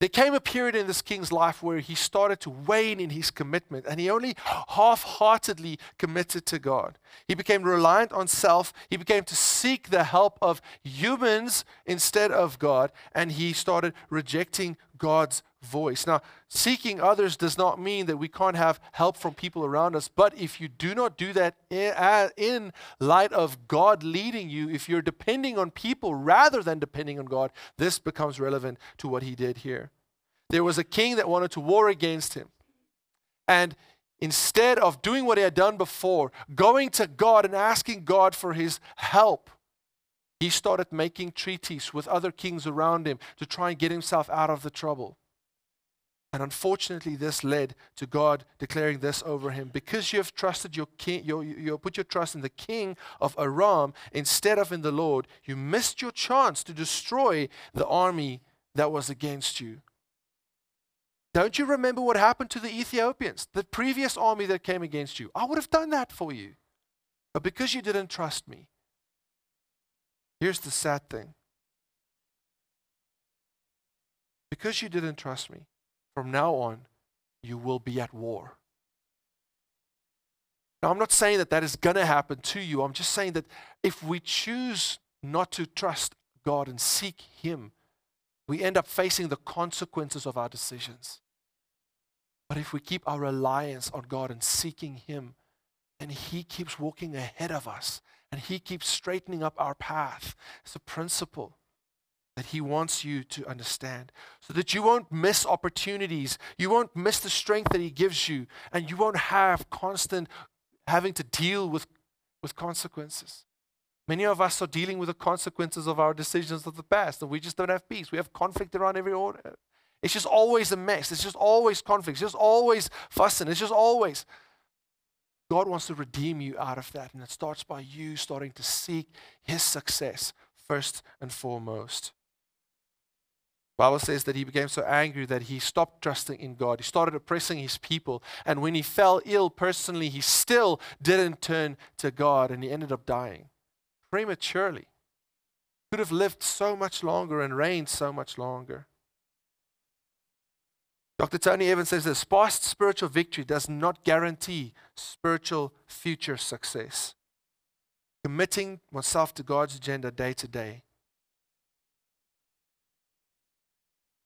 there came a period in this king's life where he started to wane in his commitment and he only half heartedly committed to God. He became reliant on self. He became to seek the help of humans instead of God and he started rejecting God's voice. Now, seeking others does not mean that we can't have help from people around us, but if you do not do that in light of God leading you, if you're depending on people rather than depending on God, this becomes relevant to what he did here. There was a king that wanted to war against him. And instead of doing what he had done before, going to God and asking God for his help, he started making treaties with other kings around him to try and get himself out of the trouble. And unfortunately, this led to God declaring this over him. Because you have trusted your king, you, you put your trust in the king of Aram instead of in the Lord, you missed your chance to destroy the army that was against you. Don't you remember what happened to the Ethiopians, the previous army that came against you? I would have done that for you. But because you didn't trust me, here's the sad thing. Because you didn't trust me, from now on, you will be at war. Now, I'm not saying that that is going to happen to you. I'm just saying that if we choose not to trust God and seek Him, we end up facing the consequences of our decisions. But if we keep our reliance on God and seeking Him, and He keeps walking ahead of us and He keeps straightening up our path, it's a principle that He wants you to understand so that you won't miss opportunities, you won't miss the strength that He gives you, and you won't have constant having to deal with, with consequences. Many of us are dealing with the consequences of our decisions of the past, and we just don't have peace. We have conflict around every order. It's just always a mess. It's just always conflict. It's just always fussing. It's just always. God wants to redeem you out of that, and it starts by you starting to seek His success first and foremost. Bible says that he became so angry that he stopped trusting in God. He started oppressing his people. And when he fell ill personally, he still didn't turn to God and he ended up dying prematurely. Could have lived so much longer and reigned so much longer. Dr. Tony Evans says this past spiritual victory does not guarantee spiritual future success. Committing oneself to God's agenda day to day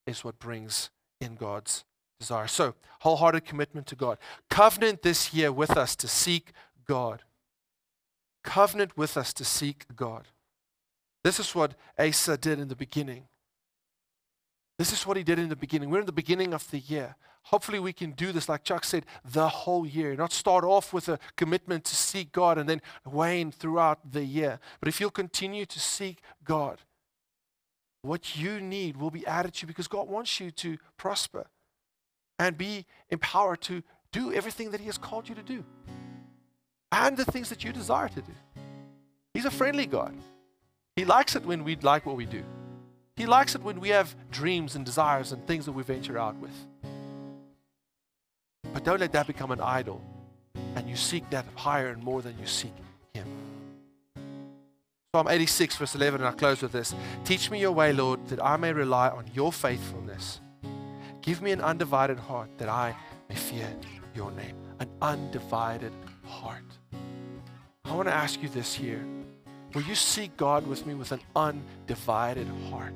is what brings in God's desire. So, wholehearted commitment to God. Covenant this year with us to seek God. Covenant with us to seek God. This is what Asa did in the beginning. This is what he did in the beginning. We're in the beginning of the year. Hopefully, we can do this, like Chuck said, the whole year. Not start off with a commitment to seek God and then wane throughout the year. But if you'll continue to seek God, what you need will be added to you because God wants you to prosper and be empowered to do everything that He has called you to do and the things that you desire to do. He's a friendly God. He likes it when we like what we do. He likes it when we have dreams and desires and things that we venture out with. But don't let that become an idol and you seek that higher and more than you seek Him. Psalm 86, verse 11, and I'll close with this. Teach me your way, Lord, that I may rely on your faithfulness. Give me an undivided heart that I may fear your name. An undivided heart. I want to ask you this here. Will you seek God with me with an undivided heart?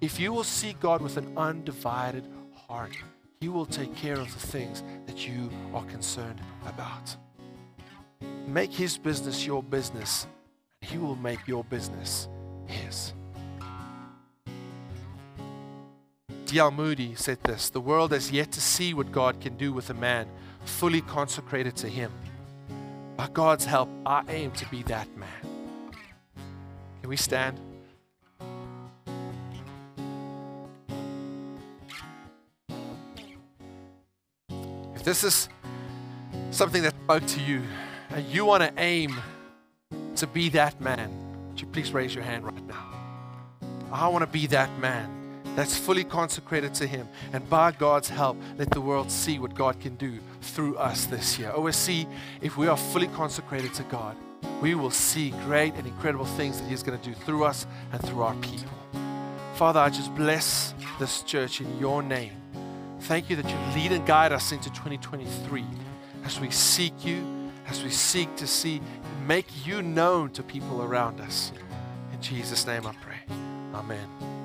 If you will seek God with an undivided heart, He will take care of the things that you are concerned about. Make His business your business and he will make your business His. D.L. Moody said this The world has yet to see what God can do with a man fully consecrated to Him. By God's help, I aim to be that man. Can we stand? If this is something that spoke to you and you want to aim to be that man, would you please raise your hand right now? I want to be that man that's fully consecrated to Him. And by God's help, let the world see what God can do through us this year. OSC, if we are fully consecrated to God, we will see great and incredible things that He's going to do through us and through our people. Father, I just bless this church in your name. Thank you that you lead and guide us into 2023 as we seek you, as we seek to see make you known to people around us. In Jesus' name I pray. Amen.